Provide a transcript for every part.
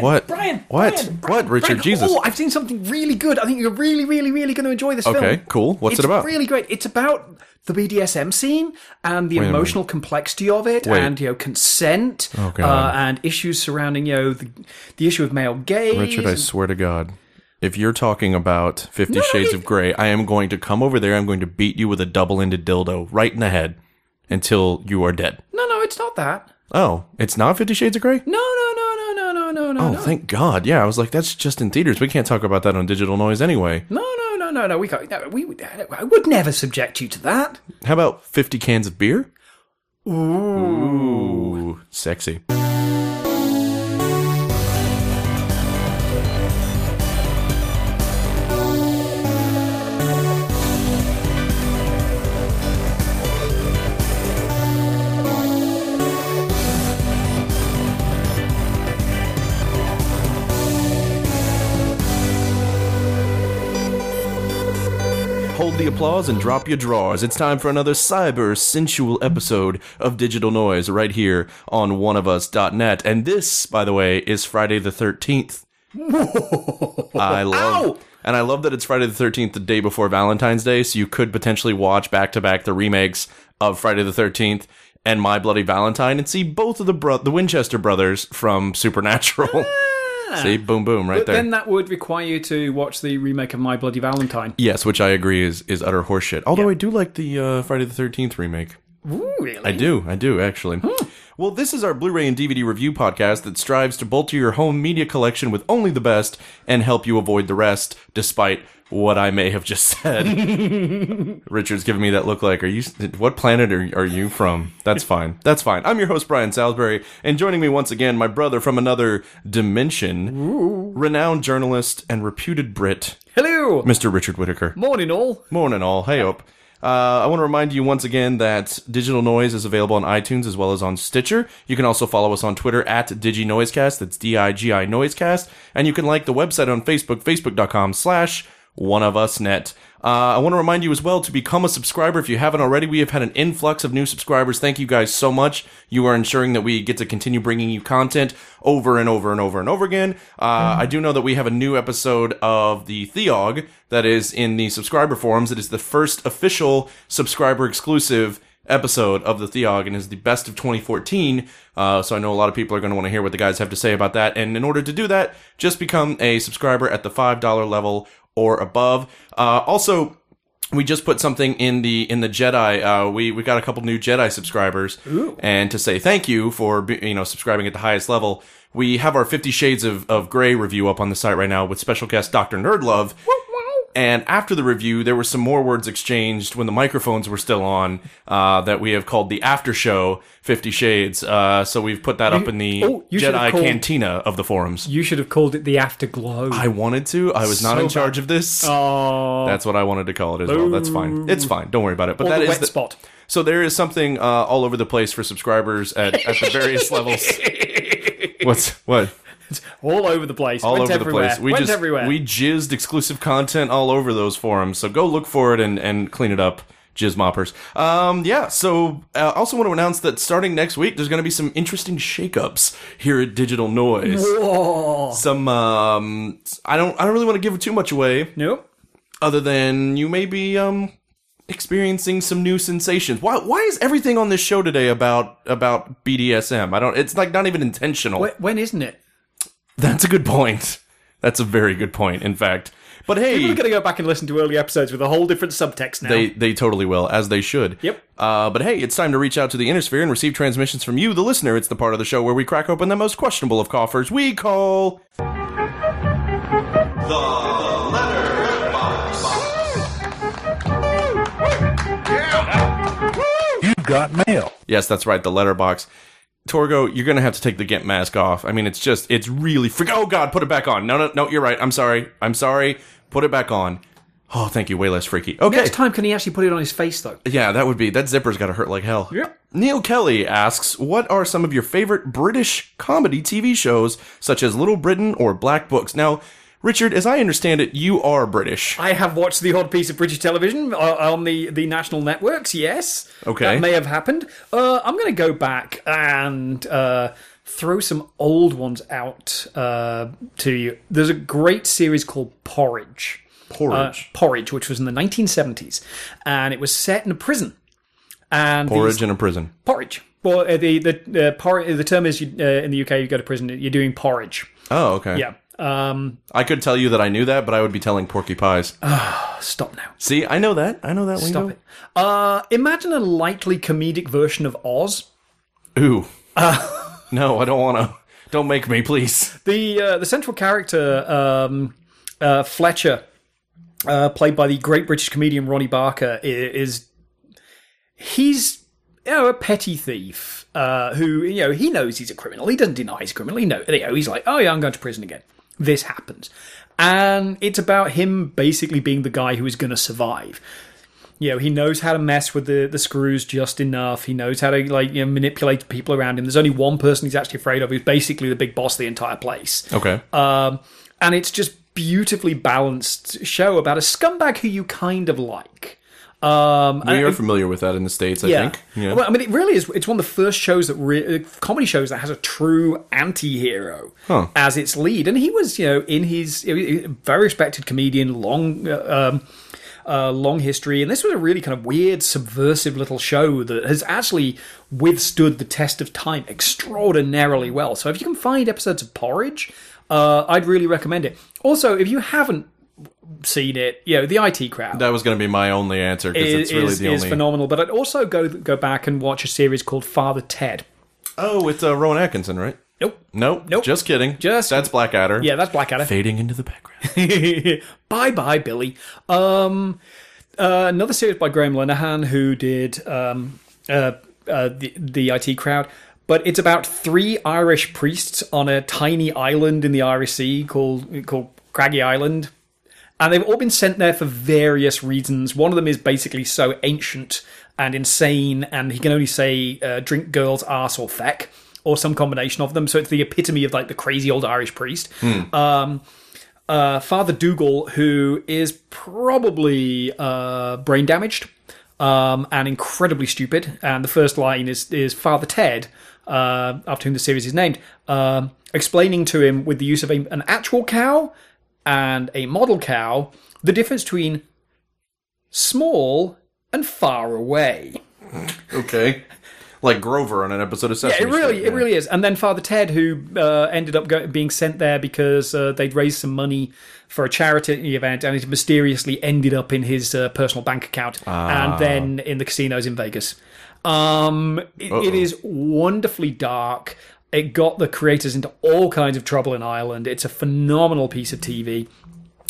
Brian, What? Brian, What? Brian, What, Brian, Richard? Brian. Jesus. Oh, I've seen something really good. I think you're really, really, really going to enjoy this film. Okay, cool. What's it's it about? Really great. It's about the BDSM scene and the minute. emotional complexity of it, Wait. and you know consent, Oh, uh, and issues surrounding you know the, the issue of male gaze. Richard, I and- swear to God, if you're talking about Fifty No, Shades of Grey, I am going to come over there. I'm going to beat you with a double-ended dildo right in the head until you are dead. no, no, it's not that. Oh, it's not Fifty Shades of Grey. No, no, no, no, no. Oh, no. thank God. Yeah, I was like, that's just in theaters. We can't talk about that on digital noise anyway. No, no, no, no, no. We can't. No, we. I would never subject you to that. How about 50 cans of beer? Ooh. Sexy. Applause and drop your drawers. It's time for another cyber sensual episode of Digital Noise right here on oneofus.net. And this, by the way, is Friday the 13th. I love Ow! And I love that it's Friday the 13th, the day before Valentine's Day, so you could potentially watch back to back the remakes of Friday the 13th and My Bloody Valentine and see both of the bro- the Winchester brothers from Supernatural. Ah! See, boom boom right But there. then that would require you to watch the remake of My Bloody Valentine. Yes, which I agree is is utter horseshit. Although I do like the uh, Friday the Thirteenth remake. Ooh, really? I do, I do actually. Well, this is our Blu-ray and DVD review podcast that strives to bolster your home media collection with only the best and help you avoid the rest, despite what I may have just said. Richard's giving me that look like, are you? What planet are, are you from? That's fine. That's fine. I'm your host Brian Salisbury, and joining me once again, my brother from another dimension, renowned journalist and reputed Brit, Hello. Mr. Richard Whitaker. Morning, all. Morning, all. Hey, up. Uh, I want to remind you once again that Digital Noise is available on iTunes as well as on Stitcher. You can also follow us on Twitter at DigiNoisecast. That's D-I-G-I Noisecast. And you can like the website on Facebook, facebook.com slash one of us net. Uh, I want to remind you as well to become a subscriber if you haven't already. We have had an influx of new subscribers. Thank you guys so much. You are ensuring that we get to continue bringing you content over and over and over and over again. Uh, I do know that we have a new episode of the Theog that is in the subscriber forums. It is the first official subscriber exclusive episode of the Theog and is the best of 2014. Uh, so I know a lot of people are going to want to hear what the guys have to say about that. And in order to do that, just become a subscriber at the $5 level or above. Uh, also, we just put something in the in the Jedi. Uh, we we got a couple new Jedi subscribers, and to say thank you for be- you know subscribing at the highest level. We have our Fifty Shades of, of Grey review up on the site right now with special guest Doctor Nerdlove. And after the review, there were some more words exchanged when the microphones were still on uh, that we have called the after show Fifty Shades. Uh, so we've put that up in the oh, Jedi called- cantina of the forums. You should have called it the Afterglow. I wanted to. I was not in charge bad. of this. oh, That's what I wanted to call it as well. That's fine. It's fine. Don't worry about it. But or that the is wet the- spot. so there is something uh, all over the place for subscribers at, at the various levels. What's what? All over the place. All Went over everywhere. the place. We Went just everywhere. we jizzed exclusive content all over those forums. So go look for it and and clean it up. Jizz moppers. Um, yeah. So, uh, also want to announce that starting next week, there's going to be some interesting shakeups here at Digital Noise. Whoa. Some, um, I don't, I don't really want to give too much away. Nope. other than you may be um experiencing some new sensations. Why why is everything on this show today about about BDSM? I don't it's like not even intentional. Wh- When isn't it? That's a good point. That's a very good point, in fact. But hey, We're going to go back and listen to early episodes with a whole different subtext now. they they totally will, as they should. Yep. Uh, but hey, it's time to reach out to the Innersphere and receive transmissions from you, the listener. It's the part of the show where we crack open the most questionable of coffers. We call the letterbox You've got mail. Yes, that's right, the letterbox. Torgo, you're gonna have to take the Gimp mask off. I mean, it's just, it's really freak. Oh God, put it back on. No, no, no, you're right. I'm sorry. I'm sorry. Put it back on. Oh, thank you. Way less freaky. Okay. Next time, can he actually put it on his face, though? Yeah, that would be, that zipper's gotta hurt like hell. Yep. Neil Kelly asks, what are some of your favorite British comedy TV shows, such as Little Britain or Black Books? Now, Richard, as I understand it, you are British. I have watched the odd piece of British television uh, on the, the national networks, yes. Okay. That may have happened. Uh, I'm going to go back and uh, throw some old ones out uh, to you. There's a great series called Porridge. Porridge. Uh, Porridge, which was in the 1970s, and it was set in a prison. And these- Porridge in a prison. porridge. Well, uh, the the uh, por- the term is you, uh, in the UK you go to prison, you're doing porridge. Oh, okay. Yeah. Um, I could tell you that I knew that, but I would be telling Porky Pies. stop now. See, I know that. I know that. Stop lingo. it. Uh, imagine a lightly comedic version of Oz. Ooh. Uh. no, I don't want to. Don't make me, please. The uh, the central character um, uh, Fletcher, uh, played by the great British comedian Ronnie Barker, is he's you know a petty thief uh, who you know he knows he's a criminal. He doesn't deny he's a criminal. He know you know he's like, oh yeah, I'm going to prison again. This happens, and it's about him basically being the guy who is going to survive. You know, he knows how to mess with the, the screws just enough. He knows how to like you know manipulate people around him. There's only one person he's actually afraid of, who's basically the big boss of the entire place. Okay. Um, and it's just beautifully balanced show about a scumbag who you kind of like. Um, we are familiar with that in the states. I yeah. think. Yeah. Well, I mean, it really is. It's one of the first shows that re- uh, comedy shows that has a true anti-hero Huh. as its lead, and he was, you know, in his a very respected comedian, long. Uh, um, uh, long history, and this was a really kind of weird, subversive little show that has actually withstood the test of time extraordinarily well. So, if you can find episodes of Porridge, uh, I'd really recommend it. Also, if you haven't seen it, you know, the IT crowd that was going to be my only answer because it's really is, the is only. phenomenal. But I'd also go go back and watch a series called Father Ted. oh, it's uh, Rowan Atkinson, right? Nope. Nope. Nope. Just kidding. Just- that's Blackadder. Yeah, that's Blackadder. Fading into the background. bye bye, Billy. Um, uh, another series by Graham Linehan, who did um, uh, uh, the the IT crowd. But it's about three Irish priests on a tiny island in the Irish Sea called called Craggy Island, and they've all been sent there for various reasons. One of them is basically so ancient and insane, and he can only say uh, "drink, girls, ass or feck," or some combination of them. So it's the epitome of like the crazy old Irish priest. Um, uh, Father Dougal, who is probably uh, brain damaged um, and incredibly stupid. And the first line is is Father Ted, uh, after whom the series is named, um, explaining to him with the use of a, an actual cow and a model cow the difference between small and far away. okay. Like Grover on an episode of Yeah, Sesame it really, Street. it really is. And then Father Ted, who uh, ended up go- being sent there because uh, they'd raised some money for a charity event, and it mysteriously ended up in his uh, personal bank account, and then in the casinos in Vegas. Um, it, it is wonderfully dark. It got the creators into all kinds of trouble in Ireland. It's a phenomenal piece of TV.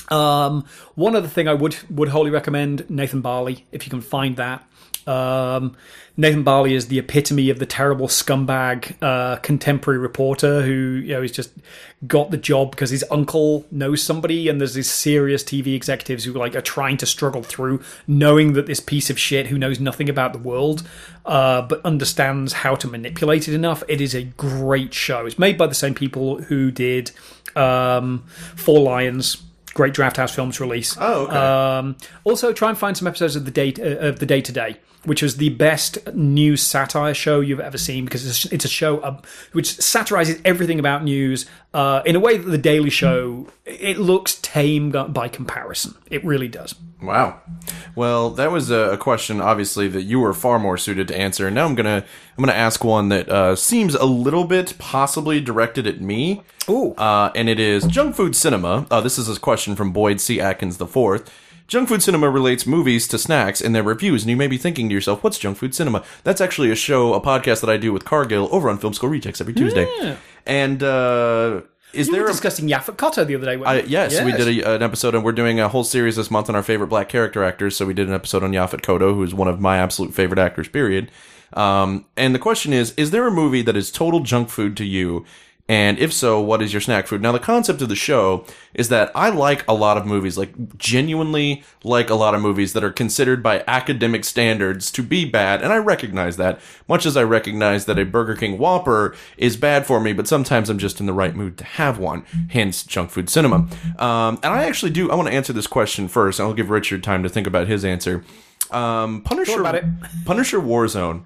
Um, one other thing I would would wholly recommend Nathan Barley if you can find that. Um, Nathan Barley is the epitome of the terrible scumbag uh, contemporary reporter who you know has just got the job because his uncle knows somebody, and there's these serious TV executives who like are trying to struggle through, knowing that this piece of shit who knows nothing about the world, uh, but understands how to manipulate it enough. It is a great show. It's made by the same people who did um, Four Lions, great Draft House Films release. Oh, okay. Um, also, try and find some episodes of the day uh, of the Day Today, which was the best news satire show you've ever seen because it's, it's a show uh, which satirizes everything about news uh, in a way that the Daily Show it looks tame by comparison. It really does. Wow. Well, that was a, a question, obviously, that you were far more suited to answer. And now I'm gonna I'm gonna ask one that uh, seems a little bit possibly directed at me. Ooh. Uh, and it is junk food cinema. Uh, this is a question from Boyd C. Atkins the fourth. Junk food cinema relates movies to snacks in their reviews, and you may be thinking to yourself, "What's junk food cinema?" That's actually a show, a podcast that I do with Cargill over on Film School Rejects every Tuesday. And uh, is You there were a discussing Yaphet Kotto the other day. I, you? yes, we did a, an episode, and we're doing a whole series this month on our favorite black character actors. So we did an episode on Yaphet Kotto, who's one of my absolute favorite actors. Period. Um, and the question is: Is there a movie that is total junk food to you? And if so, what is your snack food? Now, the concept of the show is that I like a lot of movies, like genuinely like a lot of movies that are considered by academic standards to be bad. And I recognize that, much as I recognize that a Burger King Whopper is bad for me, but sometimes I'm just in the right mood to have one. Hence, junk food cinema. Um, and I actually do, I want to answer this question first. I'll give Richard time to think about his answer. Um, Punisher, about it. Punisher Warzone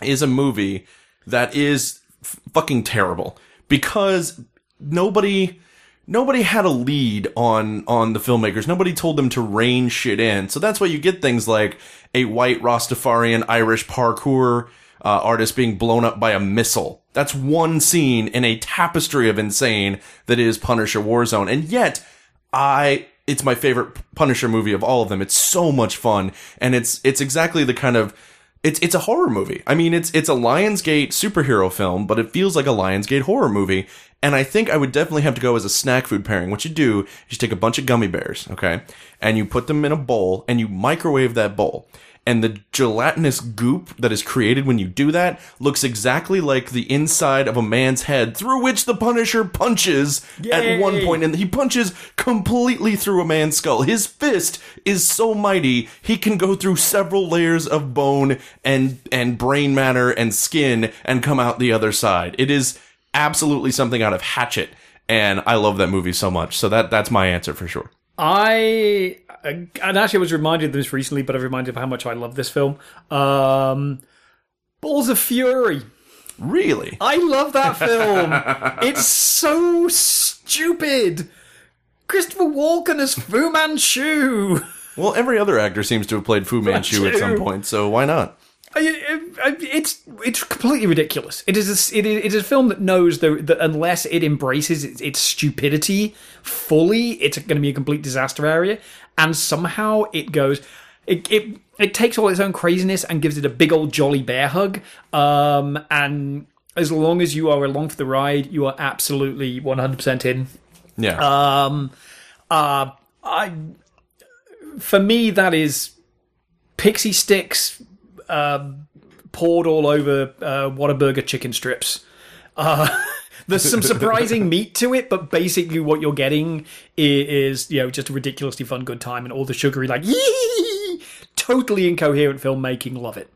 is a movie that is f- fucking terrible because nobody nobody had a lead on on the filmmakers. Nobody told them to rein shit in. So that's why you get things like a white Rastafarian Irish parkour uh, artist being blown up by a missile. That's one scene in a tapestry of insane that is Punisher Warzone. And yet, I it's my favorite Punisher movie of all of them. It's so much fun, and it's it's exactly the kind of it's it's a horror movie. I mean, it's it's a Lionsgate superhero film, but it feels like a Lionsgate horror movie. And I think I would definitely have to go as a snack food pairing. What you do is you take a bunch of gummy bears, okay, and you put them in a bowl and you microwave that bowl. And the gelatinous goop that is created when you do that looks exactly like the inside of a man's head through which the Punisher punches at one point, and he punches completely through a man's skull. His fist is so mighty he can go through several layers of bone and and brain matter and skin and come out the other side. It is absolutely something out of Hatchet, and I love that movie so much. So that that's my answer for sure. I and actually I was reminded of this recently, but I was reminded of how much I love this film. Um, Balls of Fury. Really? I love that film. it's so stupid. Christopher Walken as Fu Manchu. Well, every other actor seems to have played Fu Manchu at some point, so why not? It's it's completely ridiculous. It is a, it is, it is a film that knows that, that unless it embraces its, its stupidity fully, it's going to be a complete disaster area. And somehow it goes, it, it it takes all its own craziness and gives it a big old jolly bear hug. Um, and as long as you are along for the ride, you are absolutely one hundred percent in. Yeah. Um, uh, I, for me, that is pixie sticks uh, poured all over uh, Whataburger chicken strips. Uh, there's some surprising meat to it, but basically what you're getting i- is, you know, just a ridiculously fun good time and all the sugary, like, yee, totally incoherent filmmaking. Love it.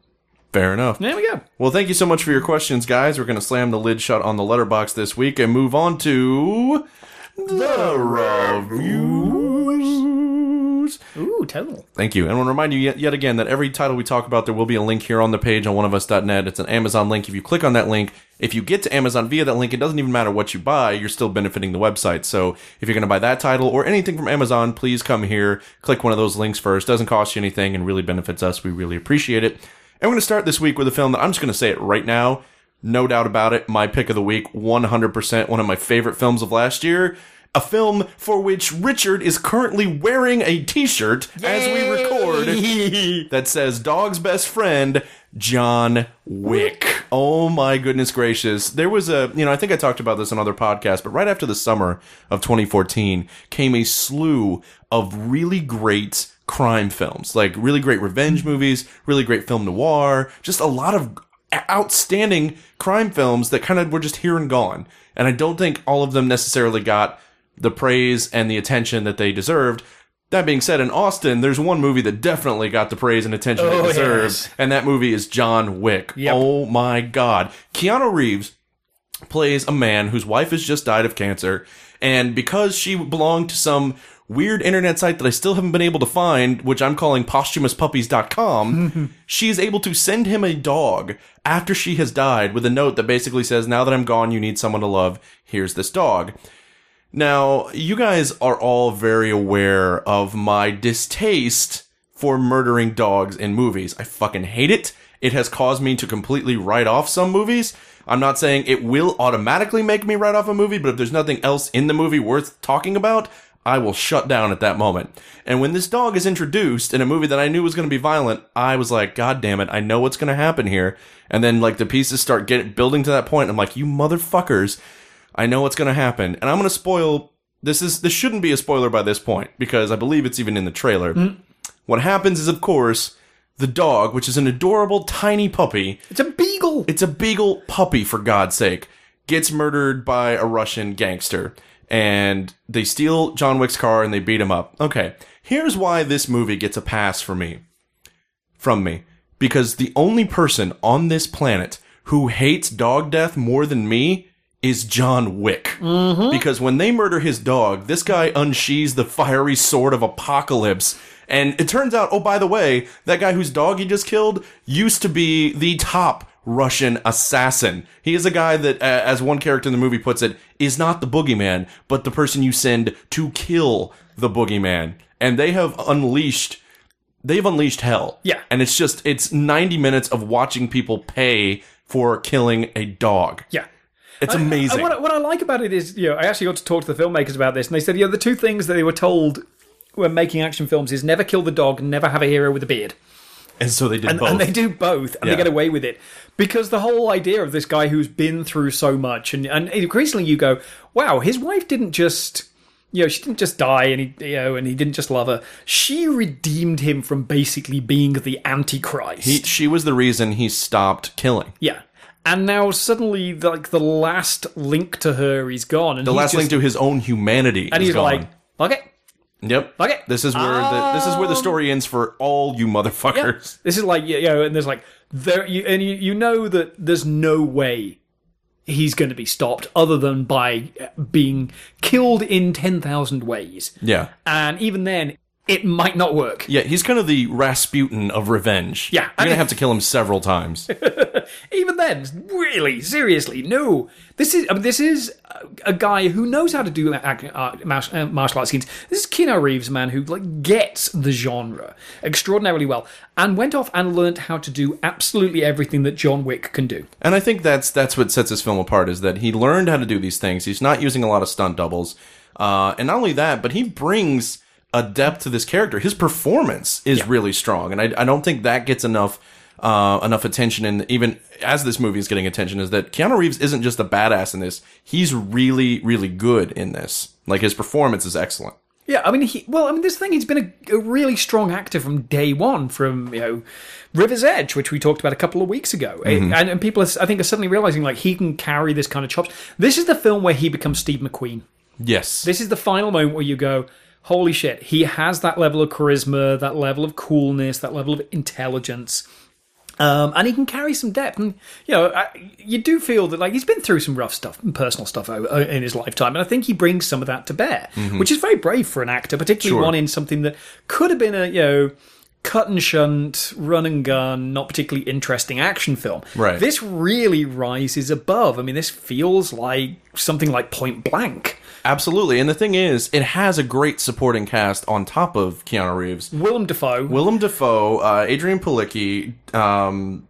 Fair enough. There we go. Well, thank you so much for your questions, guys. We're going to slam the lid shut on the letterbox this week and move on to the reviews. Ooh, total. Thank you. And I want to remind you yet, yet again that every title we talk about, there will be a link here on the page on oneofus.net. It's an Amazon link. If you click on that link, if you get to Amazon via that link, it doesn't even matter what you buy, you're still benefiting the website. So if you're going to buy that title or anything from Amazon, please come here, click one of those links first. Doesn't cost you anything and really benefits us. We really appreciate it. And we're going to start this week with a film that I'm just going to say it right now. No doubt about it. My pick of the week, 100% one of my favorite films of last year. A film for which Richard is currently wearing a t-shirt as we record that says dog's best friend, John Wick. Oh my goodness gracious. There was a, you know, I think I talked about this on other podcasts, but right after the summer of 2014 came a slew of really great crime films, like really great revenge movies, really great film noir, just a lot of outstanding crime films that kind of were just here and gone. And I don't think all of them necessarily got the praise and the attention that they deserved. That being said, in Austin, there's one movie that definitely got the praise and attention Oh, it deserved, yes. and that movie is John Wick. Yep. Oh my god. Keanu Reeves plays a man whose wife has just died of cancer, and because she belonged to some weird internet site that I still haven't been able to find, which I'm calling posthumousPuppies.com, she is able to send him a dog after she has died with a note that basically says, Now that I'm gone, you need someone to love. Here's this dog. Now, you guys are all very aware of my distaste for murdering dogs in movies. I fucking hate it. It has caused me to completely write off some movies. I'm not saying it will automatically make me write off a movie, but if there's nothing else in the movie worth talking about, I will shut down at that moment. And when this dog is introduced in a movie that I knew was going to be violent, I was like, God damn it, I know what's going to happen here. And then like the pieces start getting building to that point. I'm like, you motherfuckers, I know what's going to happen. And I'm going to spoil this is this shouldn't be a spoiler by this point because I believe it's even in the trailer. Mm. What happens is of course the dog, which is an adorable tiny puppy, It's a beagle. it's a beagle puppy, for God's sake. Gets murdered by a Russian gangster. And they steal John Wick's car and they beat him up. Okay. Here's why this movie gets a pass for me. From me. Because the only person on this planet who hates dog death more than me is John Wick. Because when they murder his dog, this guy unsheathes the fiery sword of apocalypse. And it turns out, oh, by the way, that guy whose dog he just killed used to be the top Russian assassin. He is a guy that, uh, as one character in the movie puts it, is not the boogeyman, but the person you send to kill the boogeyman. And they have unleashed they've unleashed hell. Yeah. And it's just it's 90 minutes of watching people pay for killing a dog. Yeah. It's amazing. What, I- what I like about it is, you know, I actually got to talk to the filmmakers about this, and they said, you know, the two things that they were told when making action films is never kill the dog, never have a hero with a beard. and so they did And, both. and they do both, and Yeah. they get away with it. Because the whole idea of this guy who's been through so much, and, and increasingly you go, wow, his wife didn't just. You know, she didn't just die, and he, you know, and he didn't just love her. She redeemed him from basically being the Antichrist. He- she was the reason he stopped killing. yeah, and now suddenly, like the last link to her is gone, and The last just, link to his own humanity and he's gone. like, okay, Yep. Okay. This is where the this is where the um, story ends for all you motherfuckers. This is like you know, and there's like there, you, and you you know that there's no way he's going to be stopped other than by being killed in ten thousand ways, Yeah. and even then, it might not work. Yeah, he's kind of the Rasputin of revenge. Yeah. You're gonna have to kill him several times. Even then, really, seriously, no. This is I mean, this is a guy who knows how to do uh, martial uh, arts scenes. This is Keanu Reeves, man, who like gets the genre extraordinarily well, and went off and learned how to do absolutely everything that John Wick can do. And I think that's that's what sets this film apart is that he learned how to do these things. He's not using a lot of stunt doubles, uh, and not only that, but he brings a depth to this character. His performance is really strong, and I, I don't think that gets enough uh, enough attention. And even as this movie is getting attention, is that Keanu Reeves isn't just a badass in this; he's really, really good in this. Like his performance is excellent. Yeah, I mean, he, well, I mean, this thing, he's been a, a really strong actor from day one, from, you know, River's Edge, which we talked about a couple of weeks ago. And, and people, are, I think, are suddenly realizing, like, he can carry this kind of chops. This is the film where he becomes Steve McQueen. Yes, This is the final moment where you go, holy shit, he has that level of charisma, that level of coolness, that level of intelligence. Um, and he can carry some depth, and you know, I, you do feel that like he's been through some rough stuff, and personal stuff o- o- in his lifetime, and I think he brings some of that to bear, which is very brave for an actor, particularly Sure. one in something that could have been a you know cut and shunt, run and gun, not particularly interesting action film. Right. This really rises above. I mean, this feels like something like Point Blank. absolutely. And the thing is, it has a great supporting cast on top of Keanu Reeves. Willem Dafoe, Willem Dafoe, uh, Adrianne Palicki, um,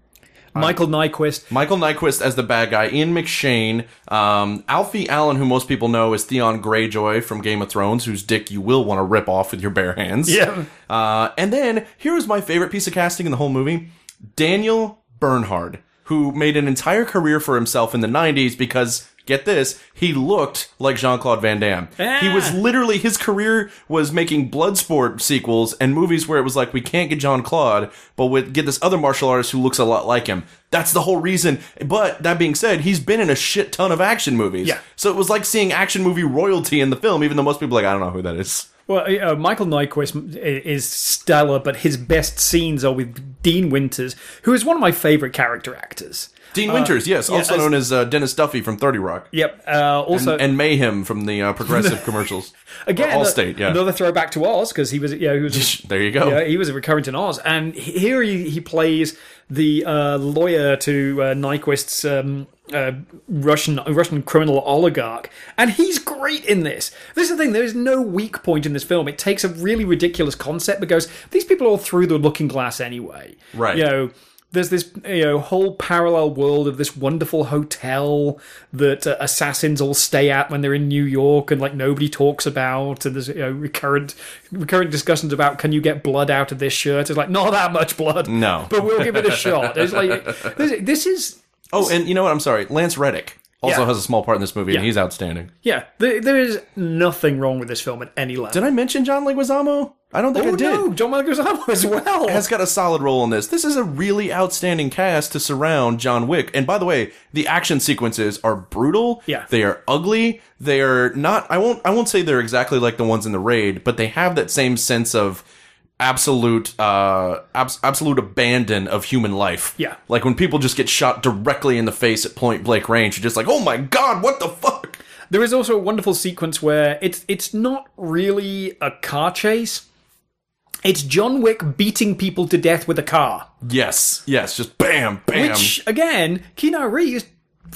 Michael Nyqvist. Michael Nyqvist as the bad guy, Ian McShane, um, Alfie Allen, who most people know as Theon Greyjoy from Game of Thrones, whose dick you will want to rip off with your bare hands. Yeah. Uh, and then here is my favorite piece of casting in the whole movie: Daniel Bernhardt, who made an entire career for himself in the '90s because. Get this, he looked like Jean Claude Van Damme. He was literally, his career was making Bloodsport sequels and movies where it was like, we can't get Jean Claude, but we get this other martial artist who looks a lot like him. That's the whole reason. But that being said, he's been in a shit ton of action movies. Yeah. So it was like seeing action movie royalty in the film, even though most people are like, I don't know who that is. Well, uh, Michael Nyqvist is stellar, but his best scenes are with Dean Winters, who is one of my favorite character actors. Dean Winters, yes, also as- known as uh, Dennis Duffy from 30 Rock. Yep. Uh, also, and Mayhem from the uh, progressive commercials. again, Or uh, Allstate, yeah. another throwback to Oz because he was, yeah, he was. There you go. Yeah, he was a recurrent in Oz, and here he, he plays the uh, lawyer to uh, Nyqvist's um, uh, Russian Russian criminal oligarch, and he's great in this. This is the thing: there is no weak point in this film. It takes a really ridiculous concept, but goes, these people are all through the looking glass anyway. Right. You know. There's this, you know, whole parallel world of this wonderful hotel that uh, assassins all stay at when they're in New York, and like nobody talks about. And there's you know recurrent, recurrent discussions about can you get blood out of this shirt? It's like not that much blood, No. but we'll give it a shot. It's like this, this is Oh, and you know what? I'm sorry. Lance Reddick also Yeah. has a small part in this movie, and he's outstanding. yeah. There, there is nothing wrong with this film at any level. Did I mention John Leguizamo? I don't think oh I did. no, John Leguizamo as well. has got a solid role in this. This is a really outstanding cast to surround John Wick. And by the way, the action sequences are brutal. Yeah. They are ugly. They are not I won't I won't say they're exactly like the ones in the raid, but they have that same sense of absolute uh abs- absolute abandon of human life. Yeah. Like when people just get shot directly in the face at point blank range, you're just like, "Oh my god, what the fuck?" There is also a wonderful sequence where it's it's not really a car chase. It's John Wick beating people to death with a car. Yes, yes, just bam, bam. Which again, Keanu Reeves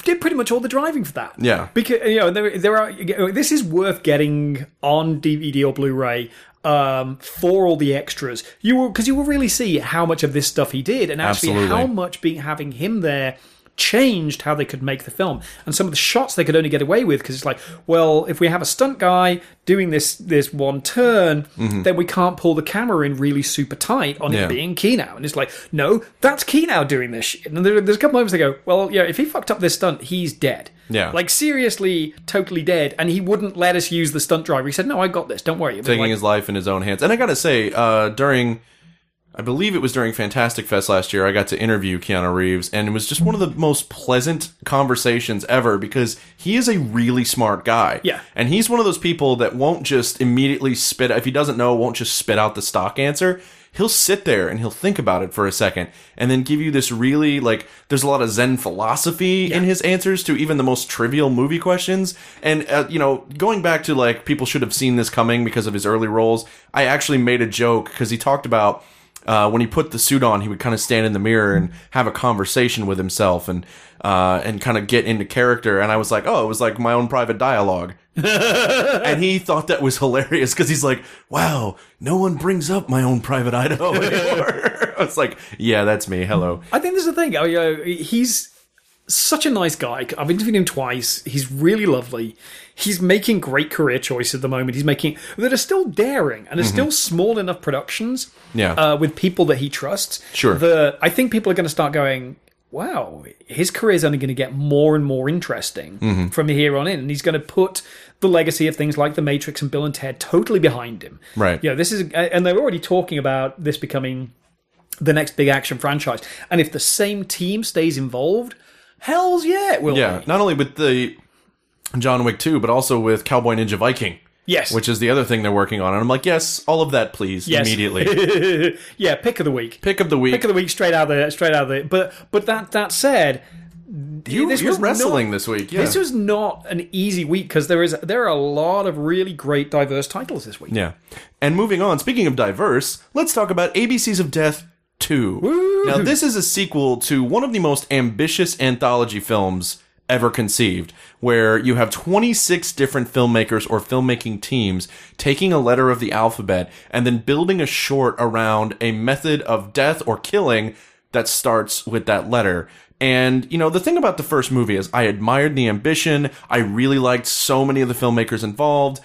did pretty much all the driving for that. Yeah. because you know there there are this is worth getting on DVD or Blu-ray um, for all the extras. You will because you will really see how much of this stuff he did, and actually Absolutely. how much being having him there changed how they could make the film and some of the shots they could only get away with because it's like well if we have a stunt guy doing this this one turn then we can't pull the camera in really super tight on Mm-hmm. Yeah. it being Keanu and it's like no that's Keanu doing this shit and there, there's a couple moments they go well yeah if he fucked up this stunt he's dead Yeah. like seriously totally dead and he wouldn't let us use the stunt driver he said no I got this don't worry taking like- his life in his own hands. And I gotta say, uh, during, I believe it was during Fantastic Fest last year, I got to interview Keanu Reeves, and it was just one of the most pleasant conversations ever because he is a really smart guy. Yeah. And he's one of those people that won't just immediately spit, if he doesn't know, won't just spit out the stock answer. He'll sit there and he'll think about it for a second and then give you this really, like, there's a lot of Zen philosophy in his answers to even the most trivial movie questions. And, uh, you know, going back to, like, people should have seen this coming because of his early roles, I actually made a joke because he talked about uh, when he put the suit on, he would kind of stand in the mirror and have a conversation with himself and uh, and kind of get into character. And I was like, oh, it was like my own private dialogue. and he thought that was hilarious because he's like, wow, no one brings up my own private Idaho anymore. I was like, yeah, that's me. Hello. I think this is the thing. You know, he's such a nice guy. I've interviewed him twice. He's really lovely. He's making great career choices at the moment. He's making that are still daring and are still small enough productions. Mm-hmm. Yeah. Uh, with people that he trusts. Sure. The I think people are going to start going. Wow, his career is only going to get more and more interesting Mm-hmm. from here on in, and he's going to put the legacy of things like The Matrix and Bill and Ted totally behind him. Right. You know, this is, and they're already talking about this becoming the next big action franchise. And if the same team stays involved, hell's yeah, it will. Yeah, be. not only with the John Wick 2, but also with Cowboy Ninja Viking. Yes. Which is the other thing they're working on. And I'm like, yes, all of that, please, Yes. immediately. yeah, pick of the week. Pick of the week. Pick of the week, straight out of the straight out of the. But but that that said, you, this you're was wrestling not- this week. Yeah. this was not an easy week because there is there are a lot of really great diverse titles this week. Yeah. And moving on, speaking of diverse, let's talk about ABCs of Death 2. Now, this is a sequel to one of the most ambitious anthology films ever conceived, where you have 26 different filmmakers or filmmaking teams taking a letter of the alphabet and then building a short around a method of death or killing that starts with that letter. And, you know, the thing about the first movie is I admired the ambition. I really liked so many of the filmmakers involved.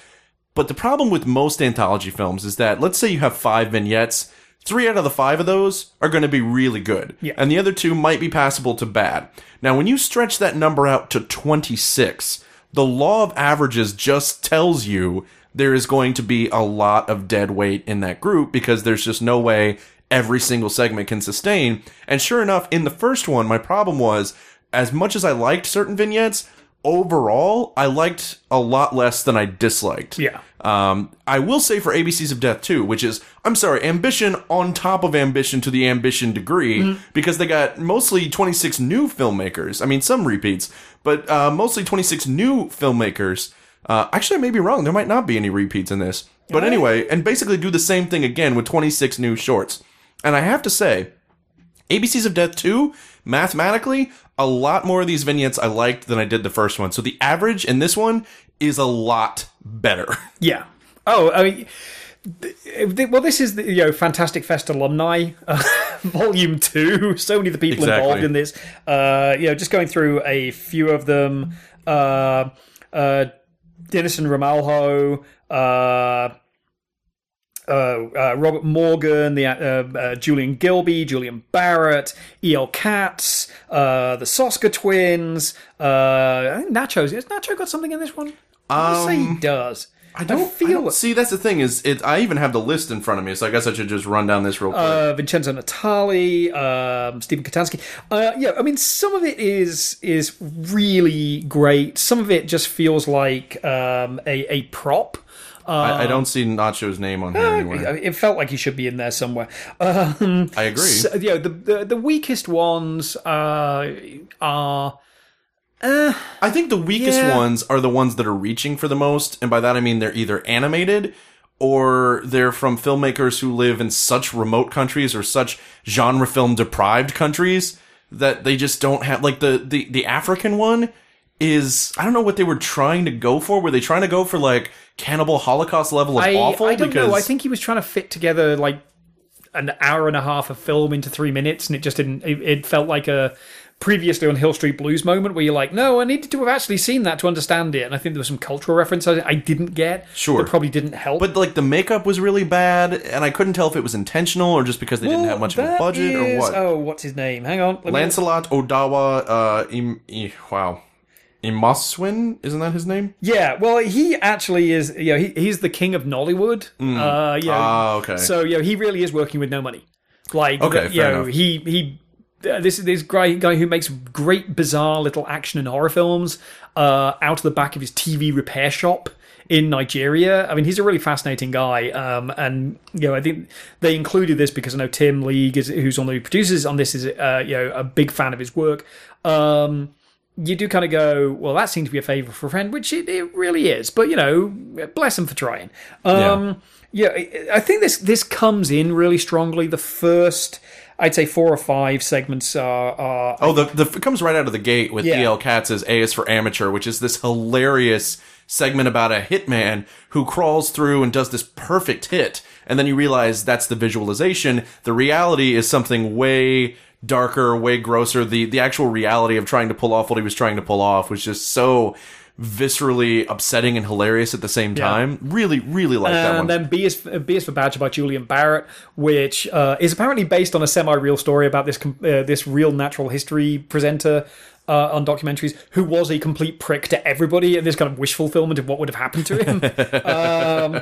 But the problem with most anthology films is that let's say you have five vignettes, three out of the five of those are going to be really good. Yeah. And the other two might be passable to bad. Now, when you stretch that number out to 26, the law of averages just tells you there is going to be a lot of dead weight in that group because there's just no way every single segment can sustain. And sure enough, in the first one, my problem was as much as I liked certain vignettes, overall, I liked a lot less than I disliked. Yeah. Um, I will say for ABCs of Death 2, which is, I'm sorry, ambition on top of ambition to the ambition degree, because they got mostly 26 new filmmakers. I mean, some repeats, but uh, mostly 26 new filmmakers. Uh, actually, I may be wrong. There might not be any repeats in this. But anyway, and basically do the same thing again with 26 new shorts. And I have to say, ABCs of Death 2, mathematically, a lot more of these vignettes I liked than I did the first one. So the average in this one is a lot better. Yeah. Oh, I mean, well, this is the you know Fantastic Fest alumni uh, volume two. So many of the people Exactly. involved in this. Uh, you know, just going through a few of them. Uh, uh, Dennison Ramalho. Uh, Robert Morgan, the uh, uh, Julian Gilbey, Julian Barrett, E.L. Katz, uh, the Soska twins. Uh, I think Nacho's. Has Nacho got something in this one? I would say he does. I don't I feel I don't- see. That's the thing is, it. I even have the list in front of me, so I guess I should just run down this real quick. uh, Vincenzo Natali, um, Steven Kostanski. Uh, yeah, I mean, some of it is is really great. Some of it just feels like um, a a prop. I, I don't see Nacho's name on here anywhere. It felt like he should be in there somewhere. Um, I agree. so, know, the, the the weakest ones uh, are. I think the weakest Yeah. ones are the ones that are reaching for the most, and by that I mean they're either animated or they're from filmmakers who live in such remote countries or such genre film deprived countries that they just don't have like the the the African one is I don't know what they were trying to go for. Were they trying to go for like cannibal Holocaust level of I, awful? I don't because know. I think he was trying to fit together like an hour and a half of film into three minutes, and it just didn't. It, it felt like a previously on Hill Street Blues moment where you're like, no, I needed to have actually seen that to understand it. And I think there was some cultural reference I, didn't get. Sure. that probably didn't help. But like the makeup was really bad, and I couldn't tell if it was intentional or just because they didn't have much of a budget or what. Oh, what's his name? Hang on. Let me- Lancelot Oduwa, uh, Im, wow, Imasuen, isn't that his name? Yeah, well, he actually is. You know, he, he's the king of Nollywood. Uh, you know, Ah, okay. So you know, he really is working with no money. Like, Okay, you know, enough. he he. Uh, this is this guy, guy who makes great, bizarre little action and horror films uh, out of the back of his TV repair shop in Nigeria. I mean, he's a really fascinating guy, um, and you know, I think they included this because I know Tim League, is, who's one of the producers on this, is uh, you know a big fan of his work. Um, you do kind of go, well, that seems to be a favour for a friend, which it, it really is. But you know, bless them for trying. Um, yeah. I I think this this comes in really strongly. The first, I'd say, four or five segments are, are Oh, the, the it comes right out of the gate with Yeah. E.L. Katz's A is for Amateur, which is this hilarious segment about a hitman who crawls through and does this perfect hit, and then you realize that's the visualization. The reality is something way darker, way grosser. The the actual reality of trying to pull off what he was trying to pull off was just so viscerally upsetting and hilarious at the same time. Really, really like that one. And then B is, B is for Badger by Julian Barrett, which uh, is apparently based on a semi-real story about this uh, this real natural history presenter uh, on documentaries who was a complete prick to everybody, and this kind of wish fulfillment of what would have happened to him. um,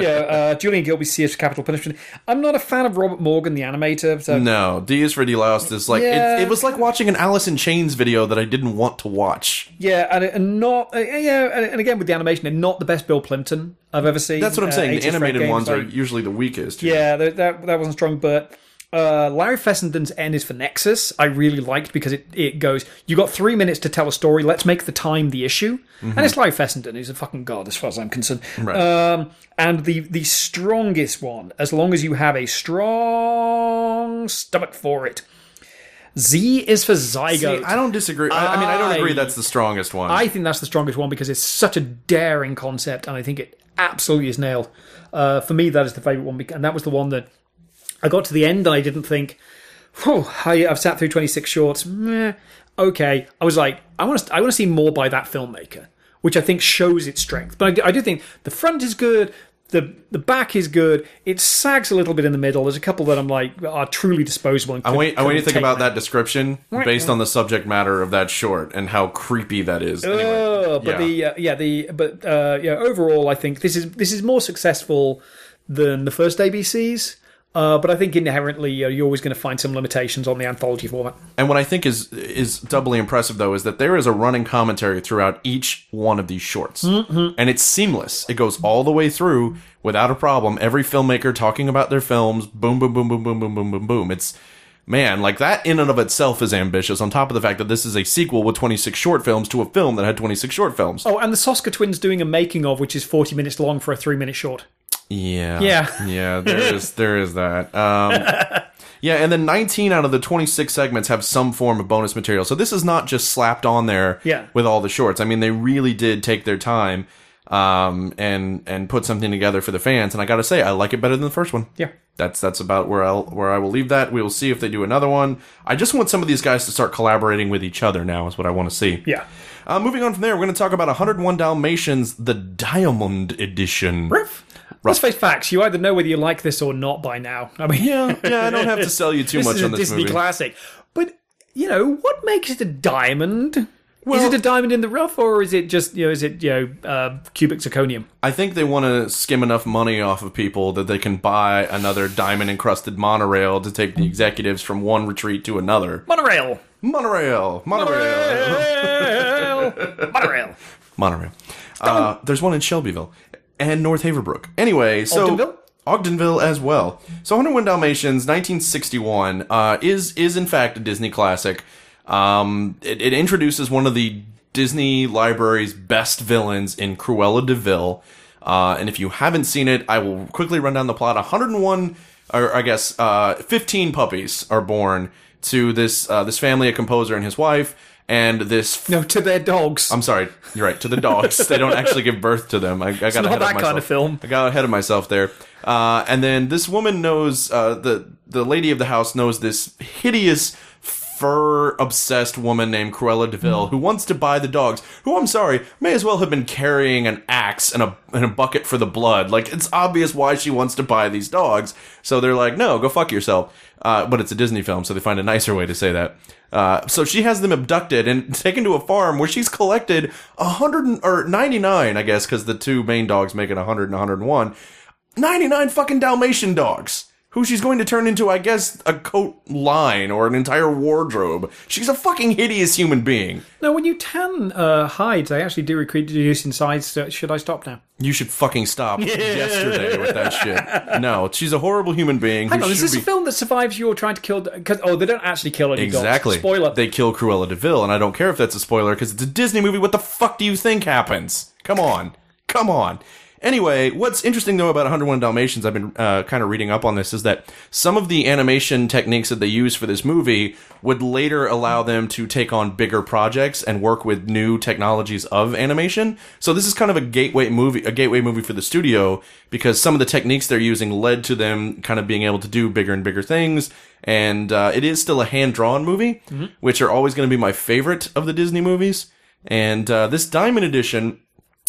yeah, uh, Julian Gilbey sees capital punishment. I'm not a fan of Robert Morgan, the animator. So no, D is for Deloused is like Yeah. it, it was like watching an Alice in Chains video that I didn't want to watch. yeah, and, and not uh, yeah, and, and again with the animation, they're not the best Bill Plympton I've ever seen. That's what I'm Uh, saying. The animated ones are usually the weakest. Yeah, that, that that wasn't strong, but uh, Larry Fessenden's N is for Nexus. I really liked because it, it goes, you got three minutes to tell a story. Let's make the time the issue, and it's Larry Fessenden who's a fucking god as far as I'm concerned. Right. Um, and the the strongest one, as long as you have a strong stomach for it. Z is for Zygote. See, I don't disagree. I, I mean, I don't agree that's the strongest one. I think that's the strongest one because it's such a daring concept, and I think it absolutely is nailed. Uh, for me, that is the favorite one, and that was the one that I got to the end and I didn't think, oh, I, I've sat through twenty six shorts. Meh, okay, I was like, I want to, I want to see more by that filmmaker, which I think shows its strength. But I do, I do think the front is good. The, the back is good. It sags a little bit in the middle. There's a couple that I'm like are truly disposable. And I want, I want you to think about that. that description based on the subject matter of that short and how creepy that is. Anyway, Oh, but yeah. the uh, yeah the but uh, yeah overall I think this is this is more successful than the first ABCs. Uh, but I think inherently uh, you're always going to find some limitations on the anthology format. And what I think is is doubly impressive though is that there is a running commentary throughout each one of these shorts, Mm-hmm. and it's seamless. It goes all the way through without a problem. Every filmmaker talking about their films, boom, boom, boom, boom, boom, boom, boom, boom, boom. It's man, like that in and of itself is ambitious. On top of the fact that this is a sequel with 26 short films to a film that had 26 short films. Oh, and the Soska twins doing a making of, which is 40 minutes long for a three minute short. Yeah. Yeah. Yeah, there is there is that. Um Yeah, and then 19 out of the 26 segments have some form of bonus material. So this is not just slapped on there Yeah. with all the shorts. I mean, they really did take their time um and and put something together for the fans and I got to say I like it better than the first one. Yeah. That's that's about where I'll where I will leave that. We will see if they do another one. I just want some of these guys to start collaborating with each other now is what I want to see. Yeah. Uh, moving on from there, we're going to talk about 101 Dalmatians, the Diamond Edition. Riff. Let's face facts. You either know whether you like this or not by now. I mean, Yeah, yeah, I don't have to sell you too much on this much is a on this Disney movie. classic. But you know what makes it a diamond? is it a diamond in the rough, or is it just you know? Is it you know uh, cubic zirconium? I think they want to skim enough money off of people that they can buy another diamond encrusted monorail to take the executives from one retreat to another. Monorail. Monorail, monorail, Monorail. Monorail. monorail. Uh, there's one in Shelbyville and North Haverbrook. Anyway, so Ogdenville? Ogdenville as well. So 101 Dalmatians, 1961, uh, is is in fact a Disney classic. Um, it, it introduces one of the Disney Library's best villains in Cruella de Vil. Uh, and if you haven't seen it, I will quickly run down the plot. 101, or I guess uh, 15 puppies are born to this uh, this family, a composer and his wife, and this. No, to their dogs. I'm sorry, you're right. To the dogs, they don't actually give birth to them. I, I got not ahead that of kind myself. of film. I got ahead of myself there. Uh, and then this woman knows uh, the the lady of the house knows this hideous fur obsessed woman named Cruella de Vil who wants to buy the dogs. Who I'm sorry may as well have been carrying an axe and a and a bucket for the blood. Like it's obvious why she wants to buy these dogs. So they're like, no, go fuck yourself. Uh, but it's a Disney film, so they find a nicer way to say that. Uh, so she has them abducted and taken to a farm where she's collected a hundred or ninety nine, I guess, because the two main dogs make it a and one hundred and one. 99 fucking Dalmatian dogs who she's going to turn into, I guess, a coat line or an entire wardrobe. She's a fucking hideous human being. No, when you tan uh, hides, they actually do reduce in size. So should I stop now? You should fucking stop yesterday with that shit. No, she's a horrible human being. Hang on, is this be- a film that survives you or trying to kill? Because oh, they don't actually kill any Exactly. dogs. Spoiler. They kill Cruella de Vil, and I don't care if that's a spoiler because it's a Disney movie. What the fuck do you think happens? Come on. Come on. Anyway, what's interesting though about 101 Dalmatians, I've been uh, kind of reading up on this, is that some of the animation techniques that they use for this movie would later allow them to take on bigger projects and work with new technologies of animation. So this is kind of a gateway movie, a gateway movie for the studio because some of the techniques they're using led to them kind of being able to do bigger and bigger things. And uh, it is still a hand drawn movie, which are always going to be my favorite of the Disney movies. And uh, this Diamond Edition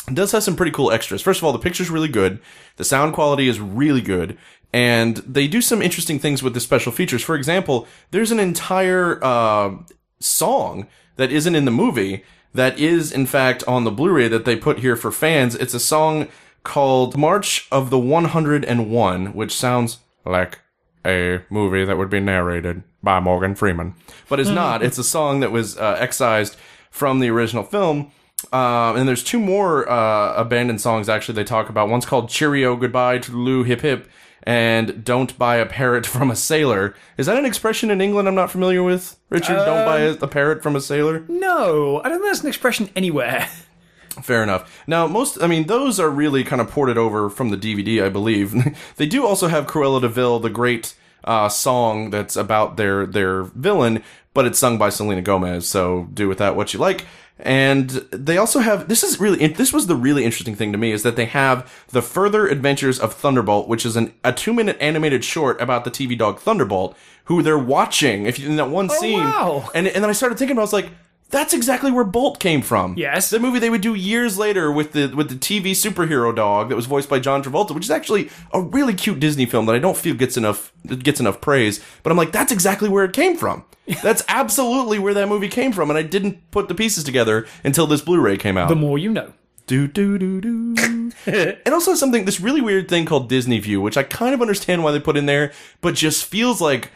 it does have some pretty cool extras. First of all, the picture's really good. The sound quality is really good. And they do some interesting things with the special features. For example, there's an entire uh, song that isn't in the movie that is, in fact, on the Blu-ray that they put here for fans. It's a song called March of the 101, which sounds like a movie that would be narrated by Morgan Freeman. But it's not. It's a song that was uh, excised from the original film. Um, and there's two more uh, abandoned songs actually they talk about. One's called Cheerio, Goodbye, Toodaloo, Hip Hip, and Don't Buy a Parrot from a Sailor. Is that an expression in England I'm not familiar with? Richard, don't buy a, a parrot from a sailor? no, I don't think that's an expression anywhere. Fair enough. Now, most, I mean, those are really kind of ported over from the DVD, I believe. they do also have Cruella de Vil, the great uh, song that's about their their villain, but it's sung by Selena Gomez. So do with that what you like. And they also have this is really this was the really interesting thing to me is that they have the Further Adventures of Thunderbolt, which is an a two minute animated short about the TV dog Thunderbolt, who they're watching. If you, in that one oh, scene, wow. and and then I started thinking, I was like. That's exactly where Bolt came from. Yes. the movie they would do years later with the with the TV superhero dog that was voiced by John Travolta, which is actually a really cute Disney film that I don't feel gets enough gets enough praise. But I'm like, that's exactly where it came from. That's absolutely where that movie came from, and I didn't put the pieces together until this Blu-ray came out. The more you know. Do do do do. and also something this really weird thing called Disney View, which I kind of understand why they put in there, but just feels like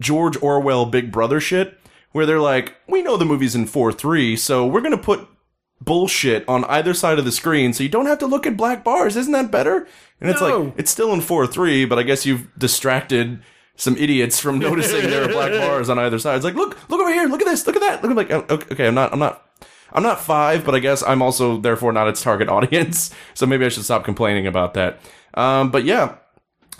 George Orwell Big Brother shit, where they're like, we know the movie's in four three, so we're gonna put bullshit on either side of the screen, so you don't have to look at black bars. Isn't that better? And it's No. like it's still in four three, but I guess you've distracted some idiots from noticing there are black bars on either side. It's like, look, look over here, look at this, look at that. Look, I'm like, okay, okay, I'm not, I'm not. I'm not five, but I guess I'm also therefore not its target audience. So maybe I should stop complaining about that. Um, but yeah,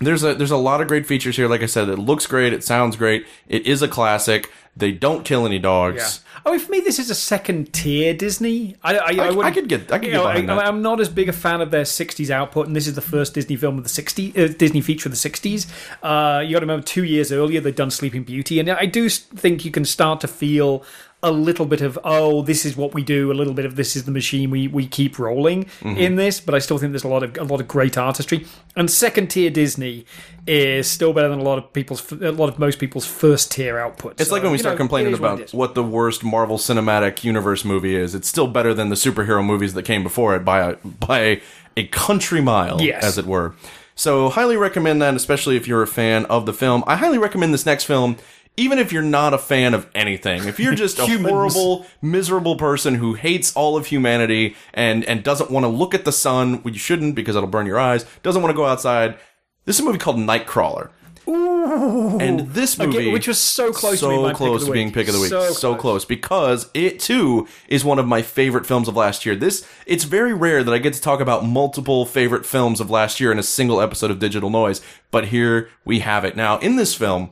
there's a there's a lot of great features here. Like I said, it looks great, it sounds great, it is a classic. They don't kill any dogs. I mean, for me, this is a second tier Disney. I I, I, I, I could get I could get know, behind I, that. I'm not as big a fan of their '60s output, and this is the first Disney film of the '60s, uh, Disney feature of the '60s. Uh, you got to remember, two years earlier they'd done Sleeping Beauty, and I do think you can start to feel a little bit of oh, this is what we do, a little bit of this is the machine we we keep rolling Mm-hmm. in this. But I still think there's a lot of a lot of great artistry, and second tier Disney is still better than a lot of people's a lot of most people's first tier output. It's like when we start complaining about what, what the worst Marvel Cinematic Universe movie is. It's still better than the superhero movies that came before it by a by a country mile, Yes. as it were. So highly recommend that, especially if you're a fan of the film. I highly recommend this next film, even if you're not a fan of anything. If you're just a horrible, miserable person who hates all of humanity and and doesn't want to look at the sun, well, you shouldn't because it'll burn your eyes. Doesn't want to go outside. This is a movie called Nightcrawler. And this movie, Again, which was so close to so pick close of the to being week. pick of the week, So so, close. close. because it too is one of my favorite films of last year. This it's very rare that I get to talk about multiple favorite films of last year in a single episode of Digital Noise, but here we have it. Now, in this film,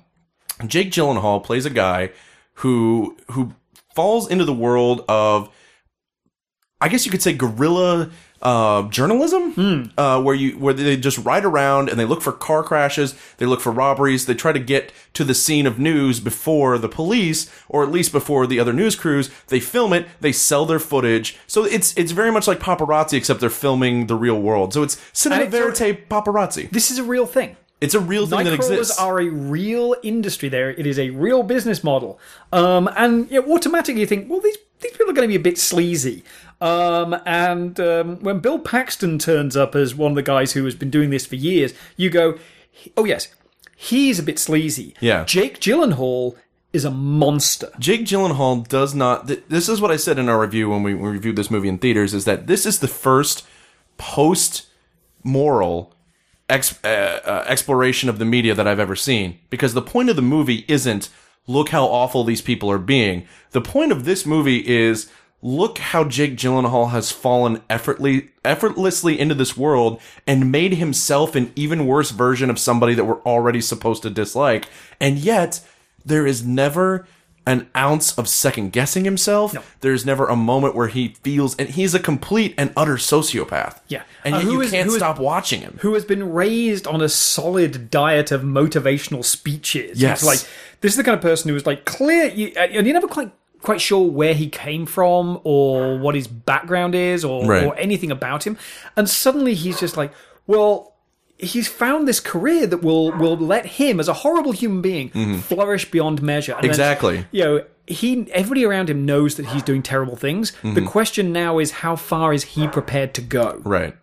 Jake Gyllenhaal plays a guy who who falls into the world of I guess you could say guerrilla uh, journalism, uh, where you where they just ride around and they look for car crashes, they look for robberies, they try to get to the scene of news before the police, or at least before the other news crews. They film it, they sell their footage, so it's it's very much like paparazzi, except they're filming the real world. So it's cinema verite paparazzi. This is a real thing. It's a real thing that exists. are a real industry there. It is a real business model. Um, and you know, automatically you think, well, these, these people are going to be a bit sleazy. Um, and um, when Bill Paxton turns up as one of the guys who has been doing this for years, you go, oh, yes, he's a bit sleazy. Yeah. Jake Gyllenhaal is a monster. Jake Gyllenhaal does not. Th- this is what I said in our review when we, we reviewed this movie in theaters: is that this is the first post-moral uh, uh, exploration of the media that I've ever seen. Because the point of the movie isn't look how awful these people are being. The point of this movie is look how Jake Gyllenhaal has fallen effortly, effortlessly into this world and made himself an even worse version of somebody that we're already supposed to dislike. And yet, there is never an ounce of second guessing himself. There's never a moment where he feels, and he's a complete and utter sociopath. Yeah. And Uh, yet you is- can't who is- stop watching him. who has been raised on a solid diet of motivational speeches. Yes. It's like this is the kind of person who is like clear, you, and you're never quite quite sure where he came from or what his background is or, Right. or anything about him, and suddenly he's just like, well. He's found this career that will will let him, as a horrible human being, flourish beyond measure. And then, Mm-hmm. Exactly. you know, he everybody around him knows that he's doing terrible things. Mm-hmm. The question now is, how far is he prepared to go? Right.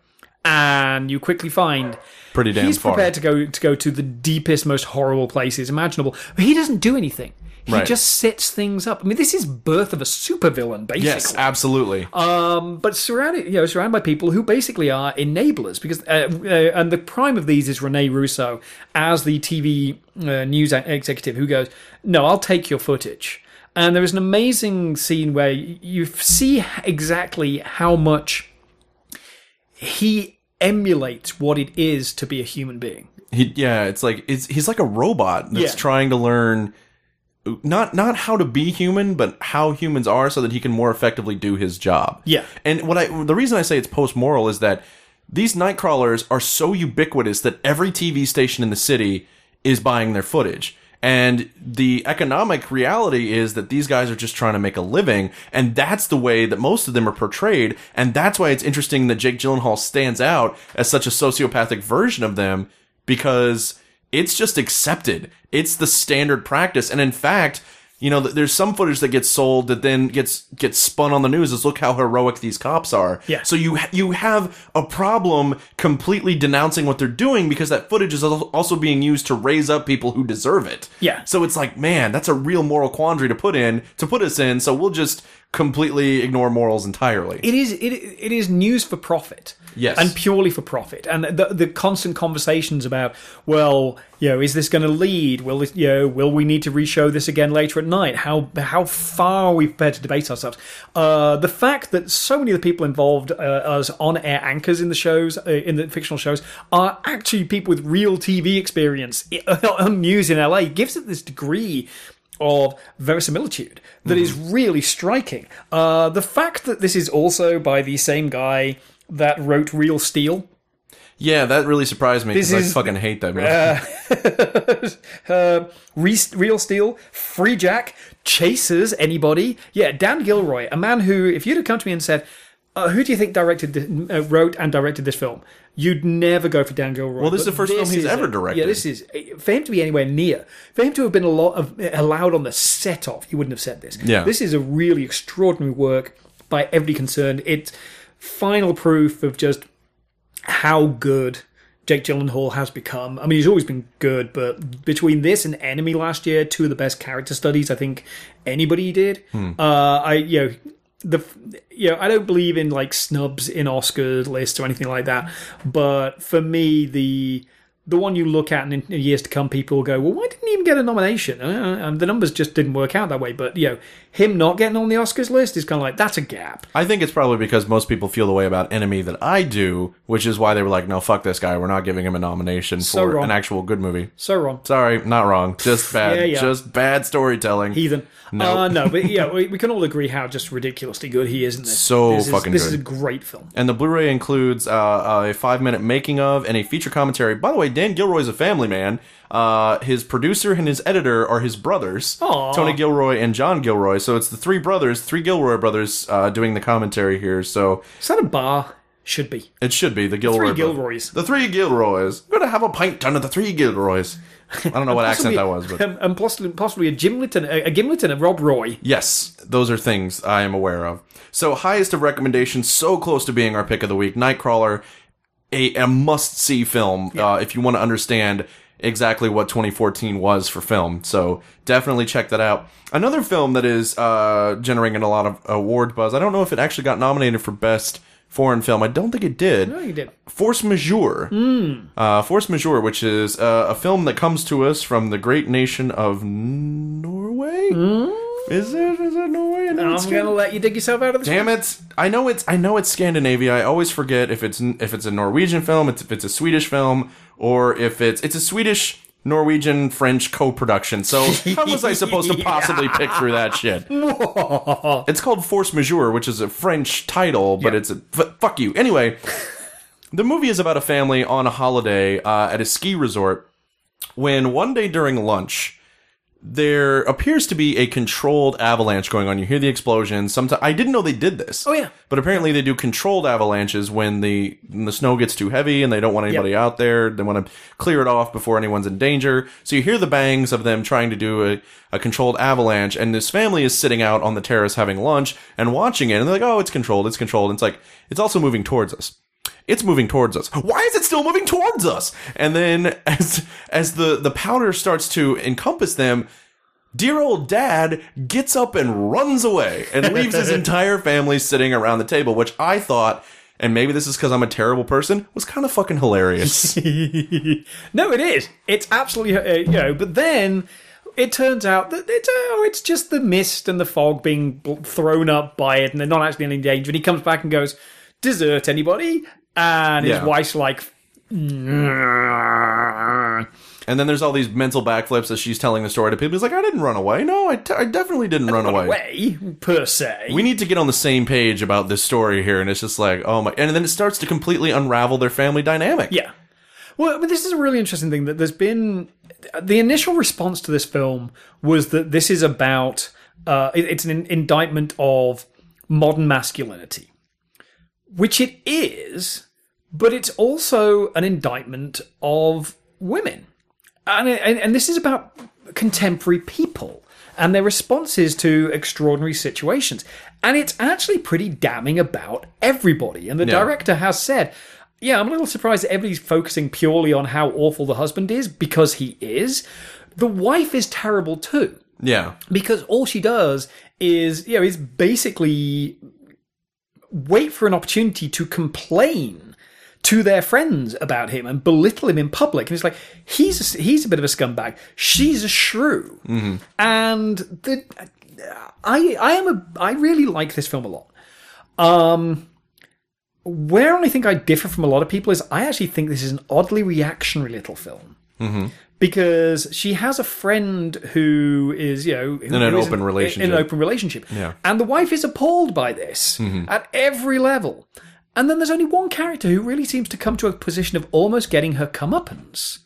and you quickly find Pretty damn he's far. prepared to go to go to the deepest, most horrible places imaginable. But he doesn't do anything. He Right. just sets things up. I mean, this is birth of a supervillain, basically. Yes, absolutely. but surrounded, you know, surrounded by people who basically are enablers. Because uh, uh, and the prime of these is Rene Russo as the TV uh, news executive who goes, "No, I'll take your footage." And there is an amazing scene where you see exactly how much he emulates what it is to be a human being. He, yeah, it's like it's he's like a robot that's Yeah. trying to learn not not how to be human, but how humans are, so that he can more effectively do his job. Yeah. and what I the reason I say it's post moral is that these night crawlers are so ubiquitous that every TV station in the city is buying their footage. And the economic reality is that these guys are just trying to make a living, and that's the way that most of them are portrayed. And that's why it's interesting that Jake Gyllenhaal stands out as such a sociopathic version of them because it's just accepted. It's the standard practice. And in fact, you know, there's some footage that gets sold that then gets gets spun on the news as look how heroic these cops are. Yeah. So you you have a problem completely denouncing what they're doing because that footage is also being used to raise up people who deserve it. Yeah. So it's like, man, that's a real moral quandary to put in to put us in. So we'll just completely ignore morals entirely. It is it, it is news for profit. Yes. And purely for profit. And the the constant conversations about, well, you know, is this going to lead? Will this, you know, will we need to re-show this again later at night? How how far are we prepared to debate ourselves? Uh, the fact that so many of the people involved uh, as on-air anchors in the shows, uh, in the fictional shows, are actually people with real TV experience on news in LA gives it this degree of verisimilitude that is really striking. Uh, the fact that this is also by the same guy that wrote Real Steel. yeah, that really surprised me because I fucking hate that movie. uh, Re- Real Steel, Freejack, chases anybody? Yeah, Dan Gilroy, a man who, if you'd have come to me and said, uh, "Who do you think directed, uh, wrote and directed this film?" You'd never go for Dan Gilroy. Well, this is the first film he's ever directed. Yeah, this is for him to be anywhere near, for him to have been a lot of allowed on the set of. He wouldn't have said this. Yeah. this is a really extraordinary work by everybody concerned. It's final proof of just how good Jake Gyllenhaal has become. I mean, he's always been good, but between this and Enemy last year, two of the best character studies I think anybody did. Uh, I you know the you know I don't believe in like snubs in Oscars lists or anything like that, but for me the the one you look at, and in years to come, people will go, "Well, why didn't he even get a nomination?" Uh, and the numbers just didn't work out that way. But you know, him not getting on the Oscars list is kind of like that's a gap. I think it's probably because most people feel the way about Enemy that I do, which is why they were like, "No, fuck this guy. We're not giving him a nomination So for wrong. an actual good movie." So wrong, Sorry, not wrong. Just bad. Yeah, yeah. Just bad storytelling. heathen. No. uh, no, but yeah, we, we can all agree how just ridiculously good he is in this. So this is, fucking This good. is a great film. And the Blu-ray includes uh, a five-minute making of and a feature commentary. By the way, Dan Gilroy's a family man. Uh, his producer and his editor are his brothers, Aw. Tony Gilroy and John Gilroy. So it's the three brothers, three Gilroy brothers, uh, doing the commentary here. So Is that a bar? Should be. it should be the Gilroy. The Three. Gilroys. The three Gilroys. I'm gonna have a pint under the three Gilroys. I don't know what accent that was, but and possibly, possibly a Gimlet and a, a Gimlet and a Rob Roy. Yes, those are things I am aware of. So, highest of recommendations, so close to being our pick of the week. Nightcrawler, a, a must see film uh, if you want to understand exactly what 2014 was for film. So, definitely check that out. Another film that is uh, generating a lot of award buzz. I don't know if it actually got nominated for Best Foreign Film. I don't think it did. No, you did. Force Majeure. Uh, Force Majeure, which is uh, a film that comes to us from the great nation of Norway. Is it? Is it Norway? I know I'm gonna let you dig yourself out of this. Damn it! I know it's. I know it's Scandinavia. I always forget if it's if it's a Norwegian film, it's, if it's a Swedish film, or if it's it's a Swedish. Norwegian French co-production. So how was I supposed to possibly pick through that shit? It's called Force Majeure, which is a French title, but it's a f- fuck you. Anyway, the movie is about a family on a holiday uh, at a ski resort when one day during lunch there appears to be a controlled avalanche going on. You hear the explosion. Sometimes I didn't know they did this. Oh, yeah. but apparently they do controlled avalanches when the when the snow gets too heavy and they don't want anybody out there. They want to clear it off before anyone's in danger. So you hear the bangs of them trying to do a, a controlled avalanche, and this family is sitting out on the terrace having lunch and watching it, and they're like, "Oh, it's controlled. It's controlled." And it's like it's also moving towards us it's moving towards us. Why is it still moving towards us? And then as as the the powder starts to encompass them, dear old dad gets up and runs away and leaves his entire family sitting around the table, which I thought and maybe this is because I'm a terrible person, was kind of fucking hilarious. No, it is. It's absolutely uh, you know. But then it turns out that it's oh, it's just the mist and the fog being bl- thrown up by it, and they're not actually in any danger. And he comes back and goes, "Dessert, anybody?" And his Yeah. wife's like, and then there's all these mental backflips as she's telling the story to people. He's like, I didn't run away. No, I, t- I definitely didn't run away. "Way per se." We need to get on the same page about this story here. And it's just like, oh my. And then it starts to completely unravel their family dynamic. Yeah. Well, but this is a really interesting thing that there's been the initial response to this film was that this is about uh, it- it's an indictment of modern masculinity, which it is, but it's also an indictment of women, and and, and this is about contemporary people and their responses to extraordinary situations. And it's actually pretty damning about everybody. And the Yeah. director has said, yeah, I'm a little surprised that everybody's focusing purely on how awful the husband is because he is. The wife is terrible too Yeah. because all she does is you know is basically wait for an opportunity to complain to their friends about him and belittle him in public and it's like he's a, he's a bit of a scumbag she's a shrew mm-hmm. and the I I am a I really like this film a lot um where I think I differ from a lot of people is I actually think this is an oddly reactionary little film mm-hmm. because she has a friend who is, you know, in an open relationship. In an open relationship. Yeah. And the wife is appalled by this mm-hmm. at every level. And then there's only one character who really seems to come to a position of almost getting her comeuppance.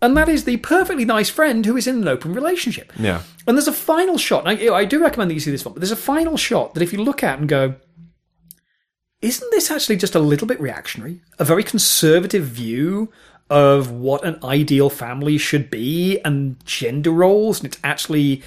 And that is the perfectly nice friend who is in an open relationship. Yeah. And there's a final shot. I, I do recommend that you see this one, but there's a final shot that if you look at and go, isn't this actually just a little bit reactionary? A very conservative view of what an ideal family should be and gender roles, and it's actually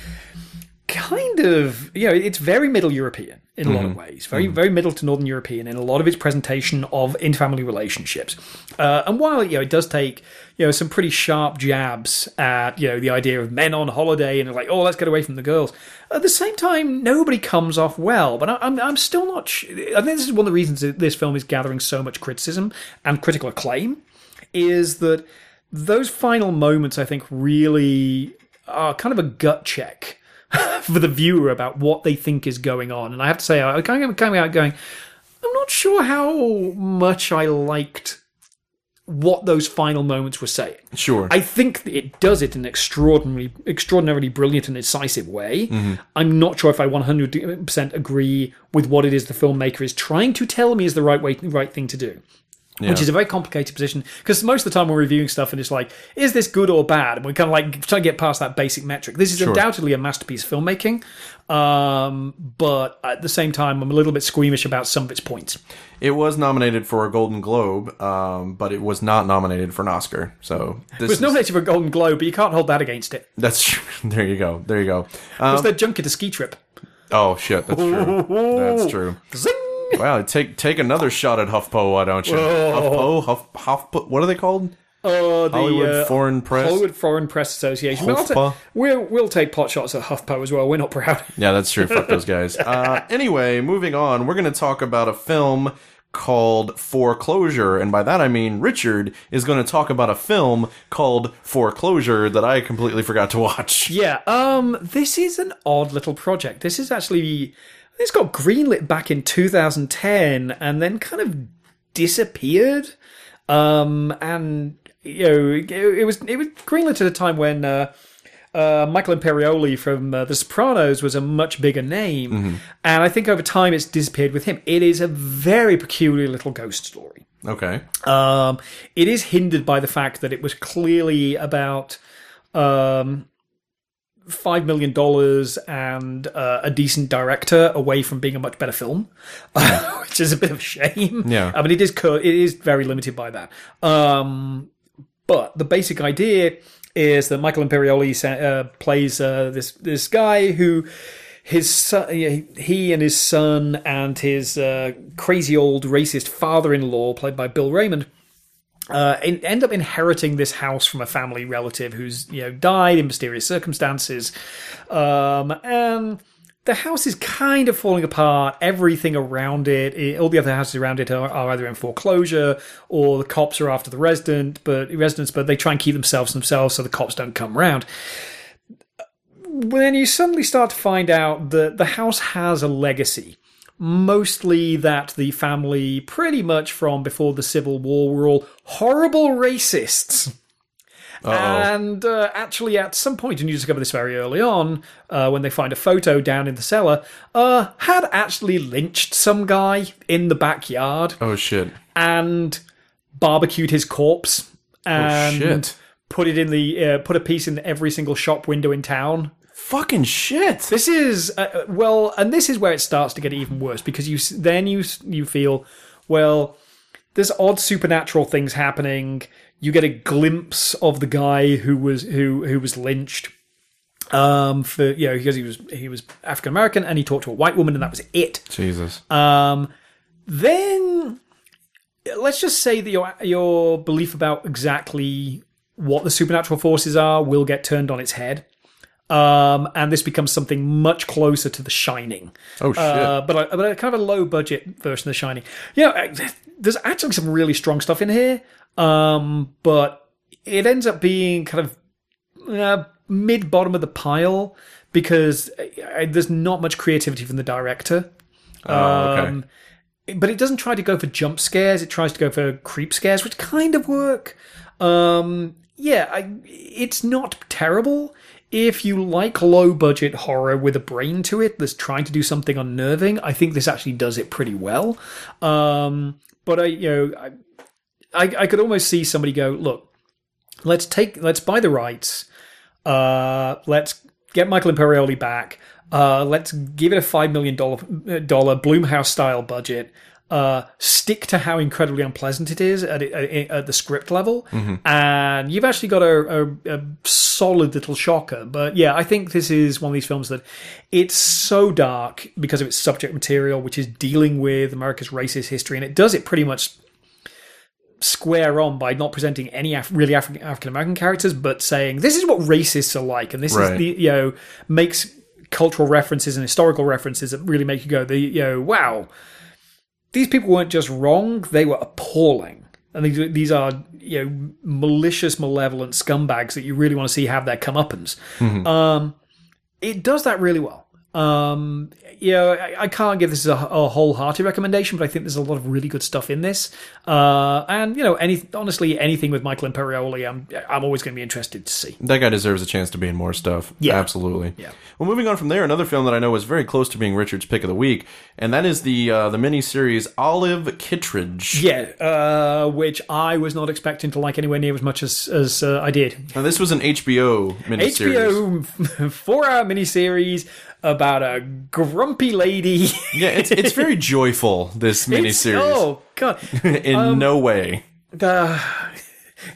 kind of you know it's very middle European in a lot of ways, very very middle to northern European in a lot of its presentation of in-family relationships. Uh, and while you know it does take you know some pretty sharp jabs at you know the idea of men on holiday and like oh let's get away from the girls, at the same time nobody comes off well. But I, I'm I'm still not. Sh- I think this is one of the reasons that this film is gathering so much criticism and critical acclaim is that those final moments, I think, really are kind of a gut check for the viewer about what they think is going on. And I have to say, I kind of coming out going, I'm not sure how much I liked what those final moments were saying. Sure. I think it does it in an extraordinarily, extraordinarily brilliant and incisive way. Mm-hmm. I'm not sure if I 100% agree with what it is the filmmaker is trying to tell me is the right way, right thing to do. Which is a very complicated position because most of the time we're reviewing stuff and it's like, is this good or bad? And we're kind of like trying to get past that basic metric. This is undoubtedly a masterpiece filmmaking, um, but at the same time, I'm a little bit squeamish about some of its points. It was nominated for a Golden Globe, um, but it was not nominated for an Oscar. So this It was is- nominated for a Golden Globe, but you can't hold that against it. that's true. There you go. There you go. Um, was their junket a ski trip. oh shit, that's true. That's true. Zing! Wow, take take another shot at HuffPo, why don't you? HuffPo, Huff, HuffPo. What are they called? Uh, the, Hollywood uh, Foreign Press. Hollywood Foreign Press Association. We'll, ta- HuffPo. we'll, we'll take pot shots at HuffPo as well. We're not proud. Yeah, that's true. Fuck those guys. Uh, anyway, moving on, we're going to talk about a film called Foreclosure, and by that I mean Richard is going to talk about a film called Foreclosure that I completely forgot to watch. Yeah, um, this is an odd little project. This is actually this got greenlit back in 2010 and then kind of disappeared. Um, and you know, it, it was it was greenlit at a time when uh, uh, Michael Imperioli from uh, The Sopranos was a much bigger name, and I think over time it's disappeared with him. It is a very peculiar little ghost story. Okay. Um, it is hindered by the fact that it was clearly about um, five million dollars and uh, a decent director away from being a much better film, which is a bit of a shame. Yeah. I mean, it is co- it is very limited by that. Um, but the basic idea is that Michael Imperioli sa- uh, plays uh, this this guy who his son, he and his son and his uh, crazy old racist father-in-law, played by Bill Raymond, uh, en- end up inheriting this house from a family relative who's you know died in mysterious circumstances, um, and the house is kind of falling apart. Everything around it, it- all the other houses around it, are, are either in foreclosure or the cops are after the resident, but residents, but they try and keep themselves themselves so the cops don't come around. When you suddenly start to find out that the house has a legacy, mostly that the family, pretty much from before the Civil War, were all horrible racists. Oh. And uh, actually, at some point, and you discover this very early on, uh, when they find a photo down in the cellar, uh, had actually lynched some guy in the backyard Oh shit. and barbecued his corpse and shit. put it in the uh, put a piece in every single shop window in town. Fucking shit. This is uh, well, and this is where it starts to get even worse because you then you you feel well, there's odd supernatural things happening. You get a glimpse of the guy who was who who was lynched. Um, for you know, because he was he was African American and he talked to a white woman and that was it. Jesus. Um, then let's just say that your your belief about exactly what the supernatural forces are will get turned on its head. Um, and this becomes something much closer to The Shining. Oh shit. Uh, but, a, but a kind of a low budget version of The Shining. You know, uh, there's actually some really strong stuff in here, um, but it ends up being kind of uh, mid bottom of the pile because uh, there's not much creativity from the director. oh, okay. Um, but it doesn't try to go for jump scares. It tries to go for creep scares, which kind of work. Um, yeah, I, it's not terrible. If you like low budget horror with a brain to it that's trying to do something unnerving, I think this actually does it pretty well. Um, but I, you know, I, I, I could almost see somebody go, look, let's take, let's buy the rights. Uh, let's get Michael Imperioli back. Uh, let's give it a five million dollar dollar Blumhouse style budget. Uh, stick to how incredibly unpleasant it is at, at, at the script level, and you've actually got a, a, a solid little shocker. But yeah, I think this is one of these films that it's so dark because of its subject material, which is dealing with America's racist history, and it does it pretty much square on by not presenting any Af- really African African American characters, but saying this is what racists are like, and this Right. is the you know makes cultural references and historical references that really make you go the you know wow these people weren't just wrong they were appalling And these, these are you know malicious, malevolent scumbags that you really want to see have their comeuppance. Um, it does that really well. Um, you know, I, I can't give this a, a wholehearted recommendation, but I think there's a lot of really good stuff in this. Uh, and you know, any honestly, anything with Michael Imperioli, I'm I'm always going to be interested to see. That guy deserves a chance to be in more stuff. Yeah. absolutely. Yeah. Well, moving on from there, another film that I know was very close to being Richard's pick of the week, and that is the uh, the miniseries Olive Kitteridge. Yeah, uh, which I was not expecting to like anywhere near as much as as uh, I did. Now, this was an HBO miniseries. HBO four-hour miniseries about a grumpy lady. Yeah, it's it's very joyful. This It's- miniseries, Oh god, in no way. Uh,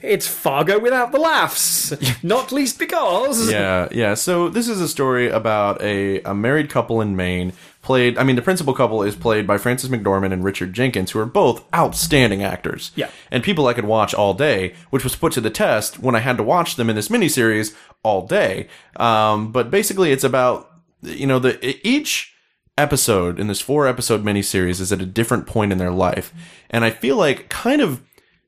it's Fargo without the laughs. Not least because Yeah, yeah. So this is a story about a, a married couple in Maine. Played, I mean, the principal couple is played by Frances McDormand and Richard Jenkins, who are both outstanding actors. Yeah. and people I could watch all day, which was put to the test when I had to watch them in this miniseries all day. Um, but basically, it's about you know the each episode in this four episode miniseries is at a different point in their life, and I feel like kind of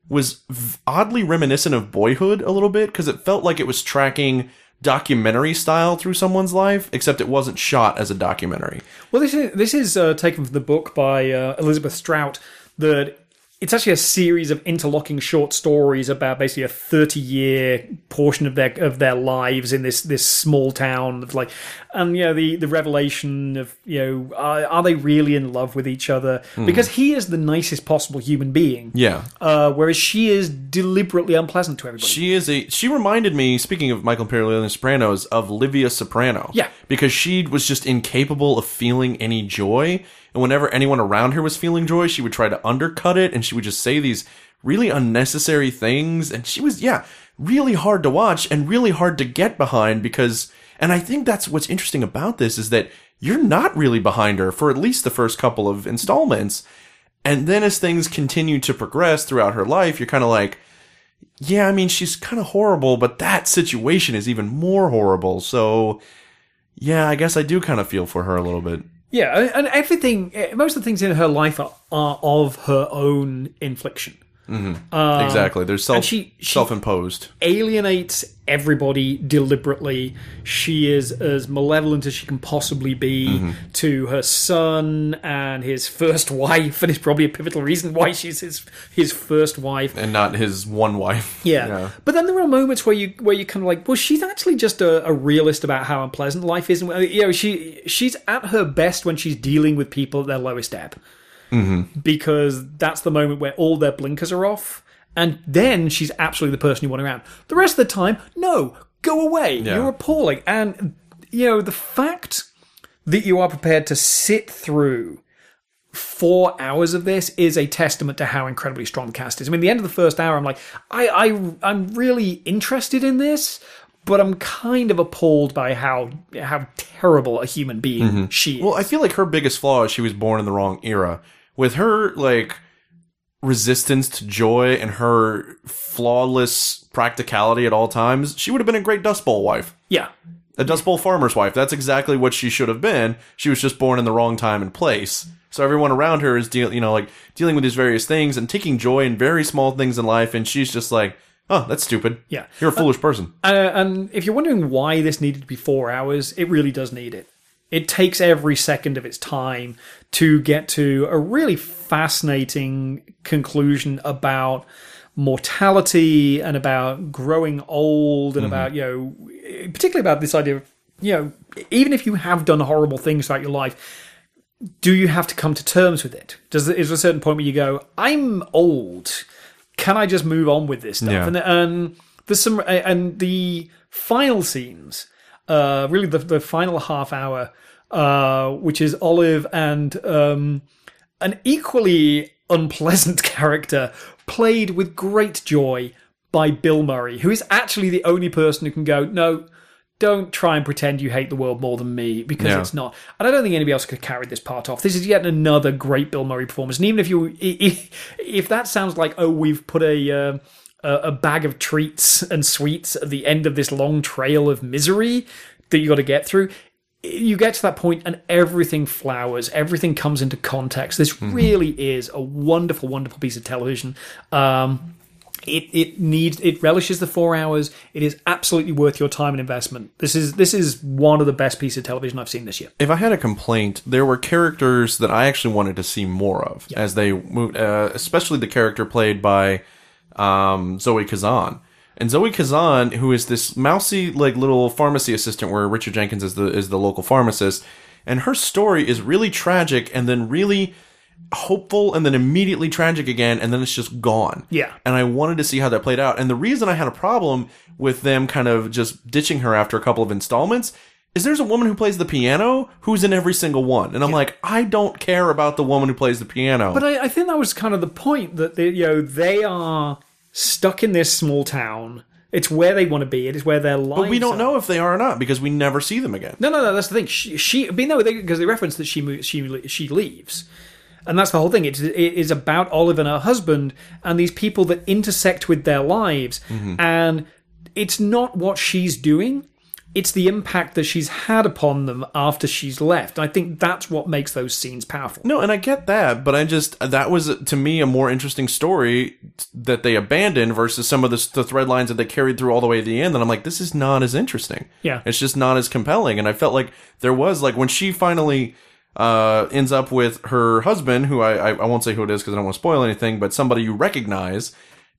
was oddly reminiscent of Boyhood a little bit because it felt like it was tracking documentary style through someone's life, except it wasn't shot as a documentary. Well, this is this is uh, taken from the book by uh, Elizabeth Strout. That it's actually a series of interlocking short stories about basically a thirty-year portion of their of their lives in this this small town of like, and you know the the revelation of you know are, are they really in love with each other? Because he is the nicest possible human being, Yeah. uh, whereas she is deliberately unpleasant to everybody. She is a. She reminded me, speaking of Michael Imperioli and the Sopranos, of Livia Soprano. Yeah. because she was just incapable of feeling any joy, and whenever anyone around her was feeling joy, she would try to undercut it, and she would just say these really unnecessary things, and she was, yeah, really hard to watch and really hard to get behind because. And I think that's what's interesting about this is that you're not really behind her for at least the first couple of installments. And then as things continue to progress throughout her life, you're kind of like, yeah, I mean, she's kind of horrible, but that situation is even more horrible. So, yeah, I guess I do kind of feel for her a little bit. Yeah, and- everything, eh, most of the things in her life are, are of her own infliction. Exactly. There's self Uh, she- she- self-imposed. Alienates everybody deliberately. She is as malevolent as she can possibly be Mm-hmm. to her son and his first wife, and it's probably a pivotal reason why she's his his first wife. And not his one wife. Yeah. But then there are moments where you where you kind of like, well, she's actually just a, a realist about how unpleasant life is. And you know, she she's at her best when she's dealing with people at their lowest ebb, mm-hmm. because that's the moment where all their blinkers are off, and then she's absolutely the person you want around. The rest of the time, no, go away. You're appalling, and you know the fact that you are prepared to sit through four hours of this is a testament to how incredibly strong the cast is. I mean, the end of the first hour, I'm like, I, I, I'm really interested in this, but I'm kind of appalled by how how terrible a human being she is. Well, I feel like her biggest flaw is she was born in the wrong era. With her like resistance to joy and her flawless practicality at all times, she would have been a great Dust Bowl wife. yeah, a Dust Bowl farmer's wife. That's exactly what she should have been. She was just born in the wrong time and place. So everyone around her is deal, you know, like dealing with these various things and taking joy in very small things in life, and she's just like, "Oh, that's stupid. Yeah. you're a foolish person." Uh, and if you're wondering why this needed to be four hours, it really does need it. It takes every second of its time to get to a really fascinating conclusion about mortality and about growing old and mm-hmm. about, you know, particularly about this idea of, you know, even if you have done horrible things throughout your life, do you have to come to terms with it? Does is there a certain point where you go, I'm old. Can I just move on with this stuff? Yeah. And, and there's some and the final scenes, uh, really the the final half hour, uh, which is Olive and um, an equally unpleasant character played with great joy by Bill Murray, who is actually the only person who can go, no, don't try and pretend you hate the world more than me because Yeah. it's not. And I don't think anybody else could carry this part off. This is yet another great Bill Murray performance. And even if you, if, if that sounds like, oh, we've put a, uh, a a bag of treats and sweets at the end of this long trail of misery that you got to get through, you get to that point and everything flowers, everything comes into context. This really is a wonderful, wonderful piece of television. Um, it it needs it relishes the four hours. It is absolutely worth your time and investment. This is this is one of the best pieces of television I've seen this year. if I had a complaint, there were characters that I actually wanted to see more of as they moved, uh, especially the character played by um, Zoe Kazan. And Zoe Kazan, who is this mousy, like little pharmacy assistant, where Richard Jenkins is the is the local pharmacist, and her story is really tragic, and then really hopeful, and then immediately tragic again, and then it's just gone. Yeah. And I wanted to see how that played out. And the reason I had a problem with them kind of just ditching her after a couple of installments is there's a woman who plays the piano who's in every single one. And I'm like, I don't care about the woman who plays the piano. But I, I think that was kind of the point that they, you know they are stuck in this small town. It's where they want to be. It is where their lives. But we don't are. know if they are or not because we never see them again. No, no, no. That's the thing. She, she I mean, no, because they, reference that she mo- she she leaves, and that's the whole thing. It's it is about Olive and her husband and these people that intersect with their lives, mm-hmm. and it's not what she's doing. It's the impact that she's had upon them after she's left. I think that's what makes those scenes powerful. No, and I get that, but I just that was to me a more interesting story that they abandoned versus some of the, the thread lines that they carried through all the way to the end. And I'm like, this is not as interesting. Yeah. it's just not as compelling. And I felt like there was like when she finally uh, ends up with her husband, who I I, I won't say who it is because I don't want to spoil anything, but somebody you recognize,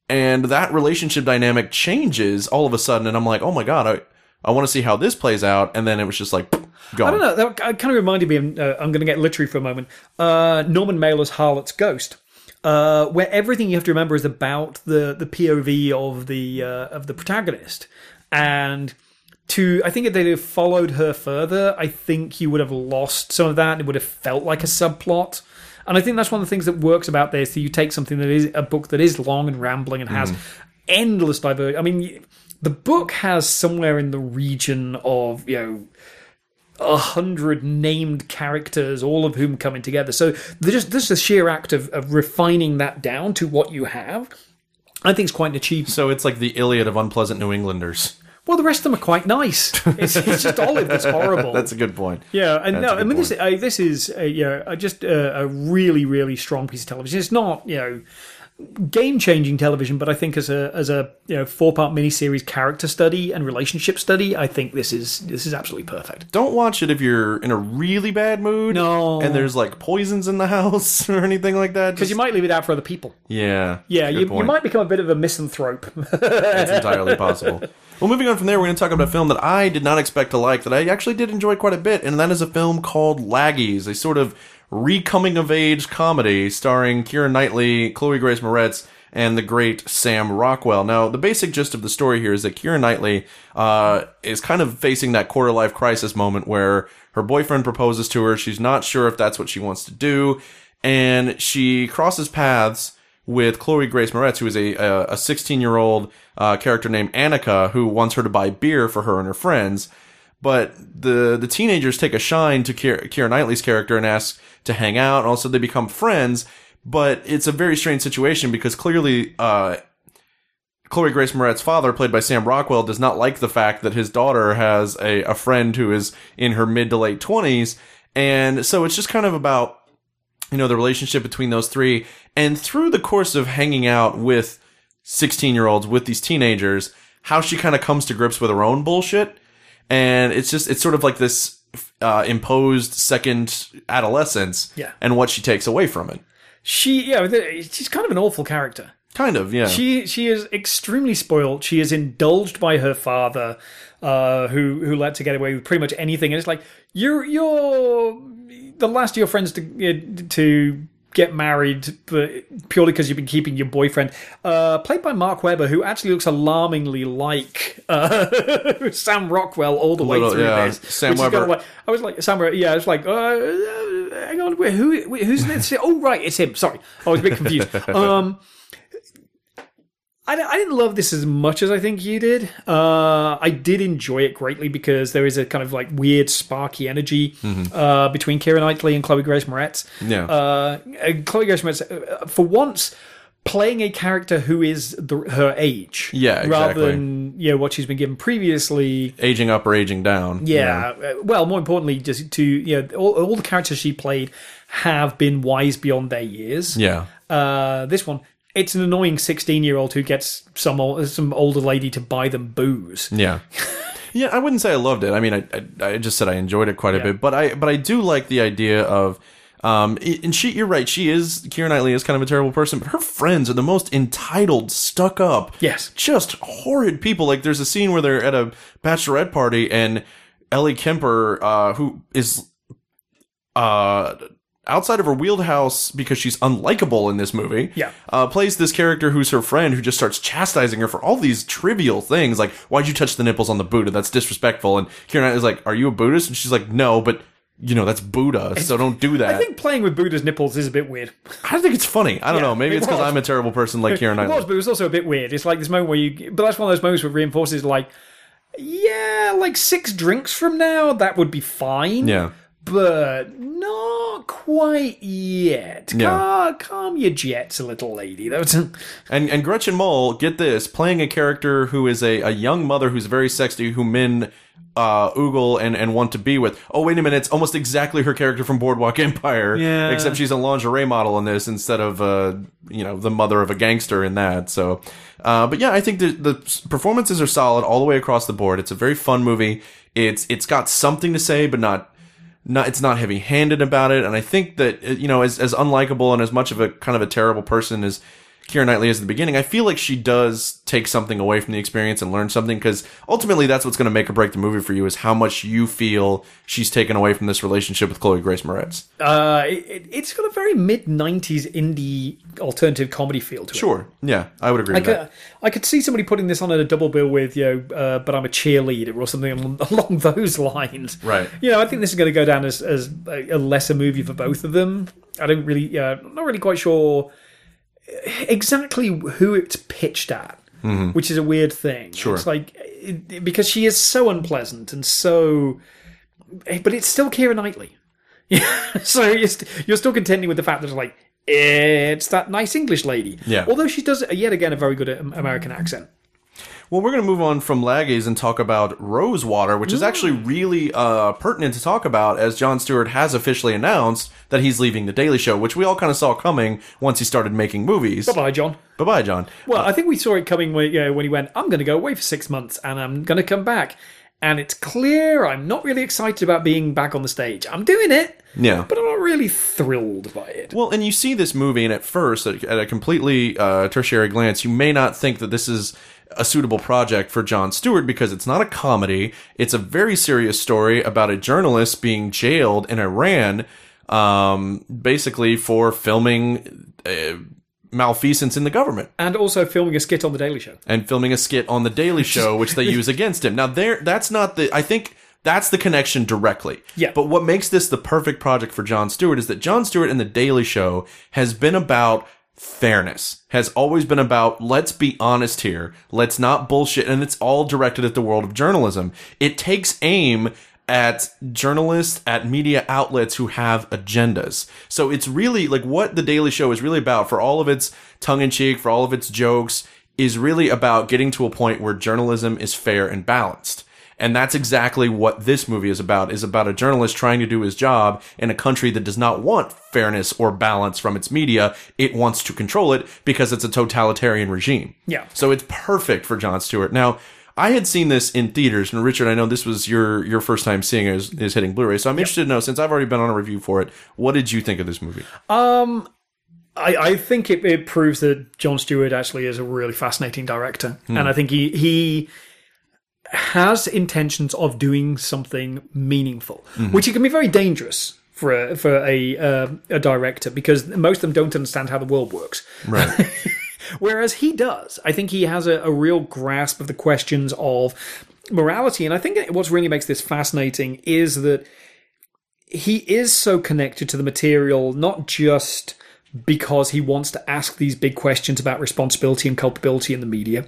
and that relationship dynamic changes all of a sudden, and I'm like, oh my god, I I want to see how this plays out. And then it was just like gone. I don't know. That kind of reminded me. Of, uh, I'm going to get literary for a moment. Uh, Norman Mailer's Harlot's Ghost, uh, where everything you have to remember is about the the POV of the uh, of the protagonist, and to I think if they'd have followed her further, I think you would have lost some of that. It would have felt like a subplot. And I think that's one of the things that works about this. That you take something that is a book that is long and rambling and has endless divergence. I mean, the book has somewhere in the region of you know a hundred named characters, all of whom coming together. So there's just this is a sheer act of, of refining that down to what you have. I think it's quite an achievement. So it's like the Iliad of unpleasant New Englanders. Well, the rest of them are quite nice. It's, it's just Olive that's horrible. That's a good point. Yeah, and That's no, I mean this. Uh, this is uh, you know just a, a really really strong piece of television. It's not you know game changing television, but I think as a as a you know four part miniseries character study and relationship study, I think this is this is absolutely perfect. Don't watch it if you're in a really bad mood. No. And there's like poisons in the house or anything like that. Because you might leave it out for other people. Yeah. Yeah, you, you might become a bit of a misanthrope. That's entirely possible. Well, moving on from there, we're going to talk about a film that I did not expect to like, that I actually did enjoy quite a bit, and that is a film called Laggies, a sort of re-coming of age comedy starring Keira Knightley, Chloe Grace Moretz, and the great Sam Rockwell. Now, the basic gist of the story here is that Keira Knightley uh, is kind of facing that quarter life crisis moment where her boyfriend proposes to her. She's not sure if that's what she wants to do, and she crosses paths with Chloe Grace Moretz, who is a a 16 year old uh, character named Annika, who wants her to buy beer for her and her friends. But the the teenagers take a shine to Keira Knightley's character and ask to hang out, and also they become friends. But it's a very strange situation because clearly, uh, Chloe Grace Moretz's father, played by Sam Rockwell, does not like the fact that his daughter has a, a friend who is in her mid to late 20s. And so it's just kind of about you know, the relationship between those three. And through the course of hanging out with 16 year olds, with these teenagers, how she kind of comes to grips with her own bullshit. And it's just, it's sort of like this uh, imposed second adolescence Yeah. and what she takes away from it. she, yeah, she's kind of an awful character. Kind of, yeah. She she is extremely spoiled. She is indulged by her father, uh, who who let her get away with pretty much anything. And it's like you're you're the last of your friends to to get married, but purely because you've been keeping your boyfriend. Uh, played by Mark Webber, who actually looks alarmingly like uh, Sam Rockwell all the way Little- through yeah, this. Sam which is kinda Webber. like- I was like Sam. Yeah, I was like, uh, uh, hang on, who who's this? oh, right, it's him. Sorry, I was a bit confused. Um. I, I didn't love this as much as I think you did. Uh, I did enjoy it greatly because there is a kind of like weird sparky energy uh, between Keira Knightley and Chloe Grace Moretz. Yeah. Uh, Chloe Grace Moretz, uh, for once, playing a character who is the, her age. Yeah, exactly. Rather than you know what she's been given previously. Aging up or aging down. Yeah. uh, Well, more importantly, just to you know, all, all the characters she played have been wise beyond their years. Yeah. Uh, this one, it's an annoying sixteen-year-old who gets some ol- some older lady to buy them booze. Yeah. Yeah, I wouldn't say I loved it. I mean, I, I, I just said I enjoyed it quite a Yeah. bit, but I but I do like the idea of um and she you're right, she is Keira Knightley is kind of a terrible person, but her friends are the most entitled, stuck up. Yes. Just horrid people. Like there's a scene where they're at a bachelorette party and Ellie Kemper uh who is uh outside of her wheelhouse because she's unlikable in this movie. Yeah. Uh, plays this character who's her friend who just starts chastising her for all these trivial things like why'd you touch the nipples on the Buddha? That's disrespectful. And Kieran is like, Are you a Buddhist? And she's like, No, but you know that's Buddha, so don't do that. I think playing with Buddha's nipples is a bit weird. I don't think it's funny. I don't Yeah, know. Maybe it it's because. I'm a terrible person like Kieran It was, but it was also a bit weird. It's like this moment where you, but that's one of those moments where reinforces like, yeah, like six drinks from now, that would be fine. Yeah. But not quite yet. Calm, calm your jets a little, lady. That was, And and Gretchen Mol, get this, playing a character who is a, a young mother who's very sexy, who men uh oogle and, and want to be with. Oh wait a minute, it's almost exactly her character from Boardwalk Empire. Yeah. Except she's a lingerie model in this instead of uh you know, the mother of a gangster in that. So uh but yeah, I think the the performances are solid all the way across the board. It's a very fun movie. It's it's got something to say, but not not it's not heavy handed about it. And I think that uh, you know, as as unlikable and as much of a kind of a terrible person as Keira Knightley is at the beginning, I feel like she does take something away from the experience and learn something because ultimately that's what's going to make or break the movie for you is how much you feel she's taken away from this relationship with Chloe Grace Moretz. uh, it, it's got a very mid 90s indie alternative comedy feel to it. Sure, yeah, I would agree I with that. could, I could see somebody putting this on at a double bill with, you know, uh, but I'm a cheerleader or something along, those lines. Right. You know, I think this is going to go down as, as a, a lesser movie for both of them. I don't really, uh, not really quite sure exactly who it's pitched at, which is a weird thing. Mm-hmm. Sure. It's like, it, because she is so unpleasant and so, but it's still Keira Knightley. So you're, st- you're still contending with the fact that it's like, it's that nice English lady. Yeah. Although she does, yet again, a very good um, American accent. Well, we're going to move on from Laggies and talk about Rosewater, which is actually really uh, pertinent to talk about as Jon Stewart has officially announced that he's leaving The Daily Show, which we all kind of saw coming once he started making movies. Bye, bye, John. Bye bye, John. Well, I think we saw it coming when, you know, when he went, I'm going to go away for six months and I'm going to come back. And it's clear I'm not really excited about being back on the stage. I'm doing it, Yeah. but I'm not really thrilled by it. Well, and you see this movie, and at first, at, at a completely uh, tertiary glance, you may not think that this is a suitable project for Jon Stewart because it's not a comedy. It's a very serious story about a journalist being jailed in Iran, um, basically for filming uh, malfeasance in the government And also filming a skit on The Daily Show. and filming a skit on the Daily Show, which they use against him. Now, there, that's not the. I think that's the connection directly. Yeah. But what makes this the perfect project for Jon Stewart is that Jon Stewart and the Daily Show has been about fairness. Has always been about let's be honest here. Let's not bullshit, and it's all directed at the world of journalism. It takes aim at journalists, at media outlets who have agendas. So it's really like what the Daily Show is really about for all of its tongue in cheek, for all of its jokes, is really about getting to a point where journalism is fair and balanced. And that's exactly what this movie is about, is about a journalist trying to do his job in a country that does not want fairness or balance from its media. It wants to control it because it's a totalitarian regime. Yeah. So it's perfect for Jon Stewart. Now, I had seen this in theaters, and Richard, I know this was your your first time seeing it is, is hitting Blu-ray. So I'm interested to know, since I've already been on a review for it, what did you think of this movie? Um, I, I think it, it proves that Jon Stewart actually is a really fascinating director, Hmm. and I think he he has intentions of doing something meaningful, Mm-hmm. which it can be very dangerous for a, for a uh, a director because most of them don't understand how the world works. Right. Whereas he does. I think he has a, a real grasp of the questions of morality. And I think what's really makes this fascinating is that he is so connected to the material, not just because he wants to ask these big questions about responsibility and culpability in the media.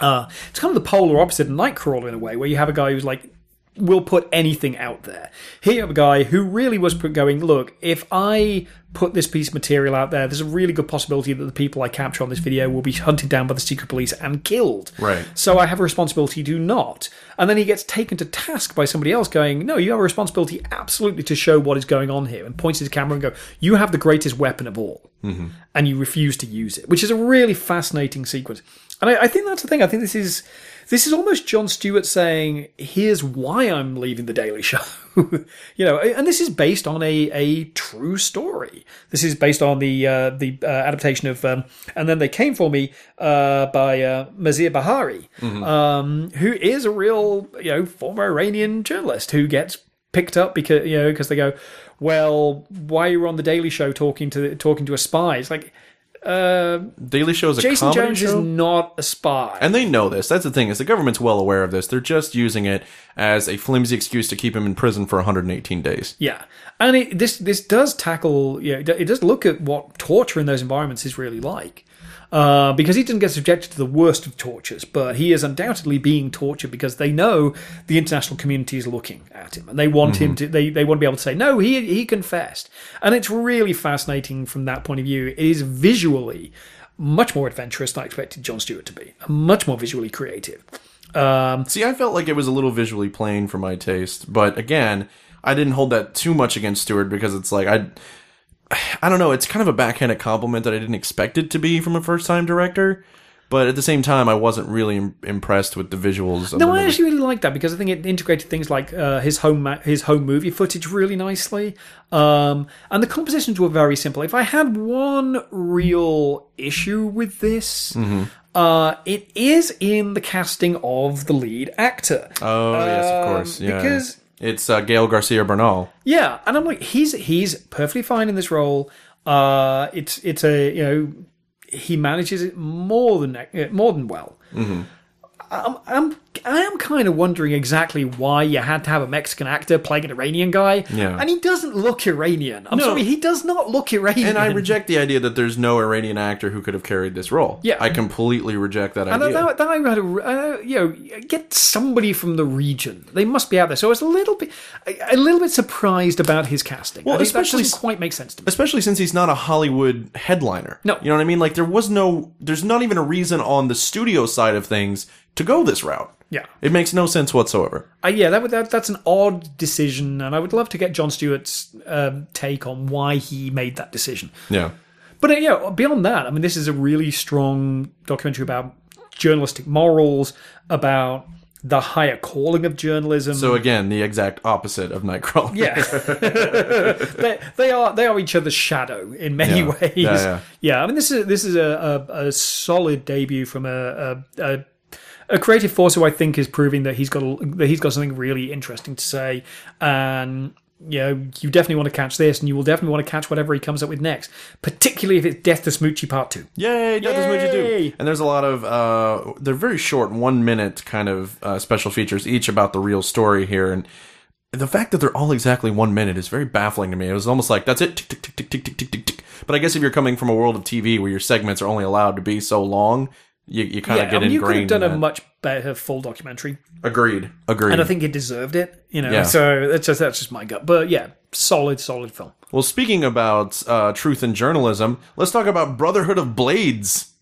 Uh, it's kind of the polar opposite of Nightcrawler in a way, where you have a guy who's like will put anything out there. Here you have a guy who really was going, look, if I put this piece of material out there, there's a really good possibility that the people I capture on this video will be hunted down by the secret police and killed. Right. So I have a responsibility to not. And then he gets taken to task by somebody else going, no, you have a responsibility absolutely to show what is going on here and points to the camera and go, you have the greatest weapon of all. Mm-hmm. And you refuse to use it, which is a really fascinating sequence. And I, I think that's the thing. I think this is this is almost Jon Stewart saying, "Here's why I'm leaving the Daily Show." you know, and this is based on a, a true story. This is based on the uh, the uh, adaptation of um, "And Then They Came for Me" uh, by uh, Maziar Bahari, um, who is a real you know former Iranian journalist who gets picked up because you know because they go, "Well, why are you on the Daily Show talking to talking to a spy?" It's like. Uh, Daily Show is a Jason Jones show. is not a spy. And they know this. That's the thing is the government's well aware of this. They're just using it as a flimsy excuse to keep him in prison for 118 days. Yeah, and it, this this does tackle. Yeah, it, it does look at what torture in those environments is really like. Uh, because he didn't get subjected to the worst of tortures, but he is undoubtedly being tortured because they know the international community is looking at him and they want him to. They, they want to be able to say no, he he confessed, and it's really fascinating from that point of view. It is visually much more adventurous than I expected Jon Stewart to be, much more visually creative. Um, See, I felt like it was a little visually plain for my taste, but again, I didn't hold that too much against Stewart because it's like I I don't know, it's kind of a backhanded compliment that I didn't expect it to be from a first-time director, but at the same time I wasn't really im- impressed with the visuals of No, the I actually really liked that because I think it integrated things like uh, his home ma- his home movie footage really nicely, um, and the compositions were very simple. If I had one real issue with this, Mm-hmm. uh, it is in the casting of the lead actor. Oh, yes, of Um, course. Yeah. because- it's uh, Gael García Bernal. Yeah, and I'm like, he's he's perfectly fine in this role. Uh, it's it's a you know he manages it more than uh, more than well. Mm-hmm. I'm, I'm I am kind of wondering exactly why you had to have a Mexican actor playing an Iranian guy, Yeah. and he doesn't look Iranian. I'm No. sorry, he does not look Iranian. And I reject the idea that there's no Iranian actor who could have carried this role. Yeah. I completely reject that And idea. then, then I had a, uh, you know, get somebody from the region. They must be out there. So I was a little bit, a, a little bit surprised about his casting. Well, I think especially that doesn't quite make sense to me. especially since he's not a Hollywood headliner. No. You know what I mean? Like there was no there's not even a reason on the studio side of things to go this route. Yeah. It makes no sense whatsoever. Uh, yeah, that, would- that that's an odd decision, and I would love to get Jon Stewart's um, take on why he made that decision. Yeah. But uh, yeah, beyond that, I mean, this is a really strong documentary about journalistic morals, about the higher calling of journalism. So again, the exact opposite of Nightcrawler. yeah, they, they are they are each other's shadow in many Yeah. ways. Yeah, yeah. I mean, this is this is a, a, a solid debut from a, a, a creative force who I think is proving that he's got a, that he's got something really interesting to say, and you know you definitely want to catch this, and you will definitely want to catch whatever he comes up with next, particularly if it's Death to Smoochy Part Two. Yay, Death is what you Yay! do. And there's a lot of uh they're very short, one minute kind of uh, special features, each about the real story here. And the fact that they're all exactly one minute is very baffling to me. It was almost like that's it, tick tick tick tick tick tick tick tick. But I guess if you're coming from a world of TV where your segments are only allowed to be so long, you, you kind of Yeah, get I mean, you could have done a much better full documentary, Agreed. Agreed. and I think it deserved it. You know, Yeah. so that's just that's just my gut. But yeah, solid, solid film. Well, speaking about uh, truth and journalism, let's talk about Brotherhood of Blades,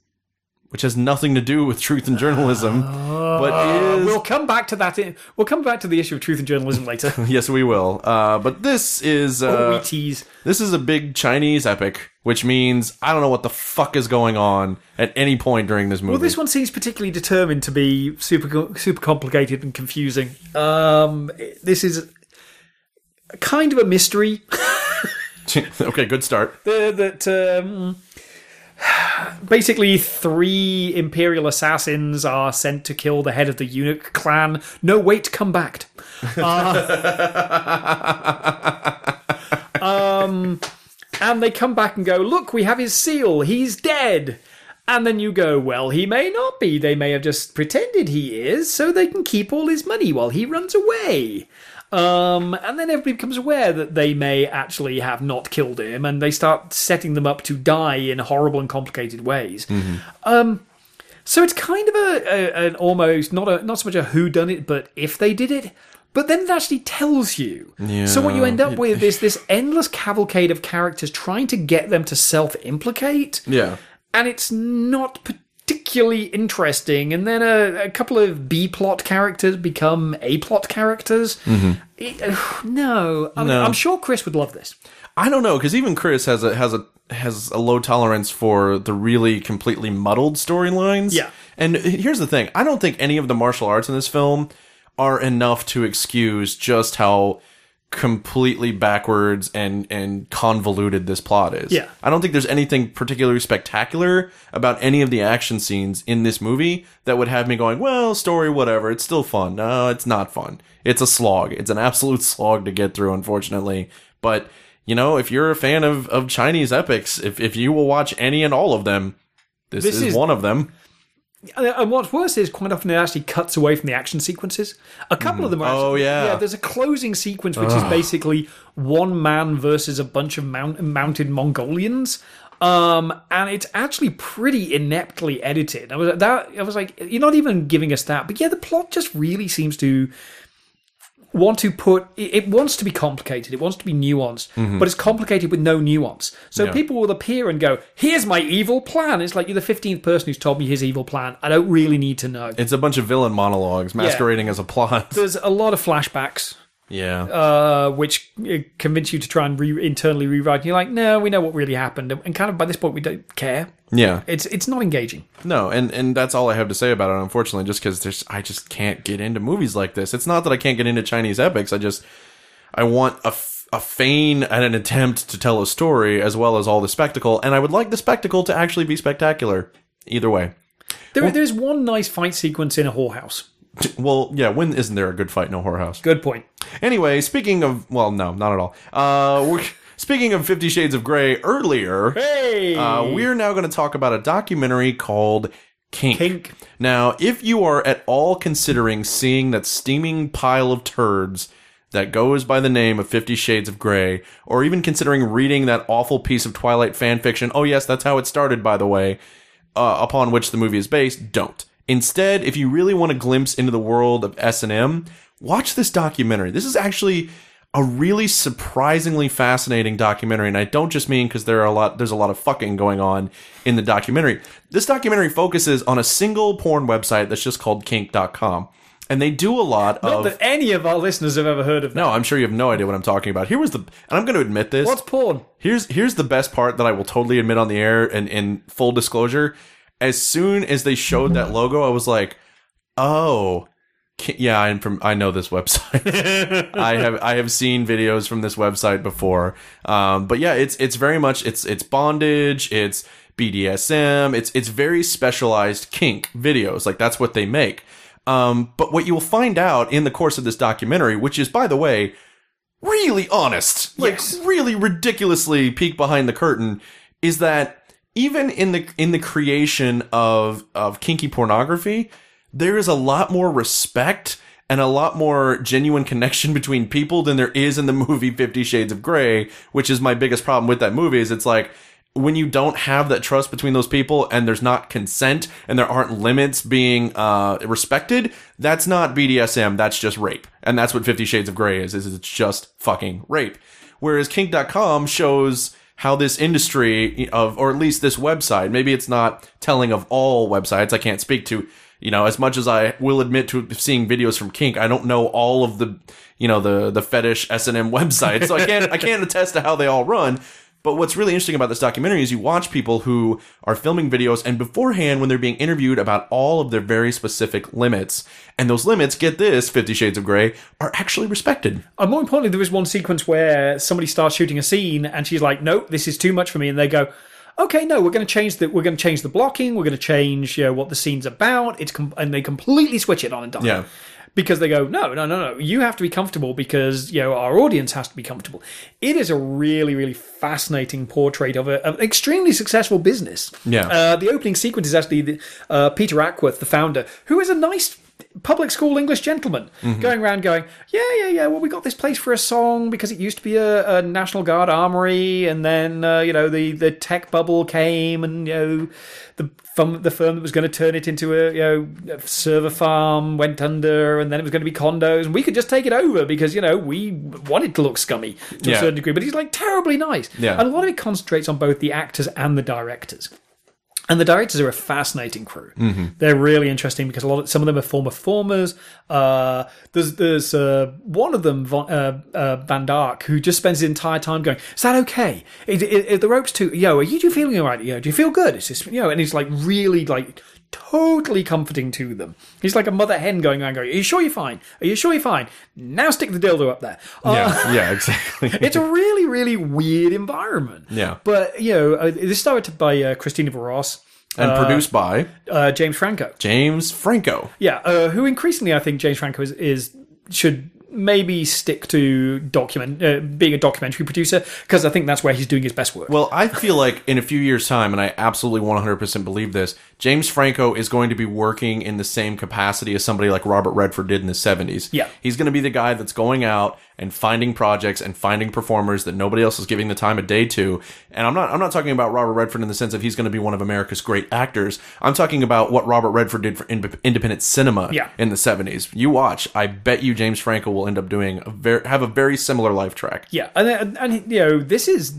which has nothing to do with truth and journalism, but is We'll come back to that. In, we'll come back to the issue of truth and journalism later. yes, we will. Uh, but this is uh, we tease. this is a big Chinese epic, which means I don't know what the fuck is going on at any point during this movie. Well, this one seems particularly determined to be super super complicated and confusing. Um, this is kind of a mystery okay, good start. that um, basically three imperial assassins are sent to kill the head of the eunuch clan. No, wait, come back. Uh, um, and they come back and go, look, we have his seal. He's dead. And then you go, well, he may not be. They may have just pretended he is so they can keep all his money while he runs away. Um, and then everybody becomes aware that they may actually have not killed him, and they start setting them up to die in horrible and complicated ways. Um, so it's kind of a, a an almost not a not so much a who done it, but if they did it. But then it actually tells you. So what you end up with is this endless cavalcade of characters trying to get them to self-implicate Yeah. and it's not particularly interesting. And then a, a couple of B plot characters become A plot characters. Mm-hmm. It- ugh, no, I'm, No. I'm sure Chris would love this. I don't know because even Chris has a has a has a low tolerance for the really completely muddled storylines. Yeah. and here's the thing: I don't think any of the martial arts in this film are enough to excuse just how completely backwards and and convoluted this plot is. Yeah. I don't think there's anything particularly spectacular about any of the action scenes in this movie that would have me going, well, story, whatever. It's still fun. No, it's not fun. It's a slog. It's an absolute slog to get through, unfortunately. But you know, if you're a fan of, of Chinese epics, if if you will watch any and all of them, this, This is, is- one of them. Uh, And what's worse is quite often it actually cuts away from the action sequences. A couple of them are. Oh, actually- yeah. Yeah, there's a closing sequence which is basically one man versus a bunch of mount- mounted Mongolians. Um, and it's actually pretty ineptly edited. I was that I was like, you're not even giving us that, but yeah, the plot just really seems to want to put it wants to be complicated it wants to be nuanced mm-hmm. but it's complicated with no nuance. So Yeah. people will appear and go here's my evil plan. It's like you're the 15th person who's told me his evil plan. I don't really need to know. It's a bunch of villain monologues masquerading as a plot. there's a lot of flashbacks yeah. uh, which uh, convince you to try and re- internally rewrite and you're like no we know what really happened and kind of by this point we don't care yeah. it's it's not engaging No, and and that's all I have to say about it. Unfortunately, just because there's, I just can't get into movies like this. It's not that I can't get into Chinese epics. I just, I want a, f- a feign and an attempt to tell a story as well as all the spectacle, and I would like the spectacle to actually be spectacular. Either way, there, there's one nice fight sequence in a whorehouse well, yeah. When isn't there a good fight in a whorehouse? good point Anyway, speaking of, well, no, not at all. Uh, we're, speaking of Fifty Shades of Grey earlier, hey uh, we're now going to talk about a documentary called Kink. Kink. Now, if you are at all considering seeing that steaming pile of turds that goes by the name of Fifty Shades of Grey, or even considering reading that awful piece of Twilight fan fiction, oh yes, that's how it started, by the way, uh, upon which the movie is based, don't. Instead, if you really want a glimpse into the world of S&M, watch this documentary. This is actually a really surprisingly fascinating documentary, and I don't just mean because there are a lot. There's a lot of fucking going on in the documentary. This documentary focuses on a single porn website that's just called Kink.com, and they do a lot not of. that any of our listeners have ever heard of that. no, I'm sure you have no idea what I'm talking about. Here was the, and I'm going to admit this. what's porn Here's here's the best part that I will totally admit on the air and in full disclosure. As soon as they showed that logo, I was like, "Oh, yeah, I'm from. I know this website. I have I have seen videos from this website before. Um, but yeah, it's it's very much it's it's bondage. It's BDSM. It's it's very specialized kink videos. Like that's what they make. Um, but what you will find out in the course of this documentary, which is by the way really honest, like Yes. really ridiculously peek behind the curtain, is that even in the in the creation of of kinky pornography, there is a lot more respect and a lot more genuine connection between people than there is in the movie 50 Shades of Grey, which is my biggest problem with that movie is it's like when you don't have that trust between those people and there's not consent and there aren't limits being uh, respected, that's not BDSM, that's just rape. And that's what 50 Shades of Grey is, is it's just fucking rape. Whereas kink.com shows how this industry of, or at least this website, maybe it's not telling of all websites. I can't speak to, you know, as much as I will admit to seeing videos from kink, I don't know all of the, you know, the, the fetish S&M websites. So I can't, I can't attest to how they all run. But what's really interesting about this documentary is you watch people who are filming videos and beforehand when they're being interviewed about all of their very specific limits. And those limits, get this, Fifty Shades of Grey, are actually respected. And more importantly, there is one sequence where somebody starts shooting a scene, and she's like, "No, this is too much for me," and they go. Okay, no, we're going to change the we're going to change the blocking. We're going to change you know, what the scene's about. It's com- and they completely switch it on and on. Yeah. Because they go, no, no, no, no. You have to be comfortable because you know our audience has to be comfortable. It is a really, really fascinating portrait of, a, of an extremely successful business. Yeah. Uh, the opening sequence is actually the, uh, Peter Acworth, the founder, who is a nice public school English gentlemen going around going, yeah, yeah, yeah. Well, we got this place for a song because it used to be a, a National Guard armory, and then uh, you know the the tech bubble came, and you know the firm, the firm that was going to turn it into a you know a server farm went under, and then it was going to be condos, and we could just take it over because you know we wanted to look scummy to Yeah. a certain degree. But he's like terribly nice, Yeah. and a lot of it concentrates on both the actors and the directors. And the directors are a fascinating crew. They're really interesting because a lot of some of them are former performers. Uh, there's there's uh, one of them, Von- uh, uh, Van Dark, who just spends his entire time going, "Is that okay? Is, is, is the ropes too? Yo, are you two feeling all right? Yo, do you feel good? Is this, you know?" And he's like really like totally comforting to them. He's like a mother hen going around, going, "Are you sure you're fine? Are you sure you're fine? Now stick the dildo up there." Uh, Yeah, yeah, exactly. it's a really, really weird environment. Yeah. But, you know, uh, this started by uh, Christina Voros, and produced by uh, James Franco. James Franco. Yeah, uh, who increasingly I think James Franco is, is should maybe stick to document uh, being a documentary producer because I think that's where he's doing his best work. Well, I feel like in a few years' time, and I absolutely 100% believe this, James Franco is going to be working in the same capacity as somebody like Robert Redford did in the 70s. Yeah. He's going to be the guy that's going out and finding projects and finding performers that nobody else is giving the time of day to. And I'm not I'm not talking about Robert Redford in the sense of he's going to be one of America's great actors. I'm talking about what Robert Redford did for ind- independent cinema Yeah. in the 70s. You watch, I bet you James Franco will end up doing a very have a very similar life track. yeah, and, and and you know this is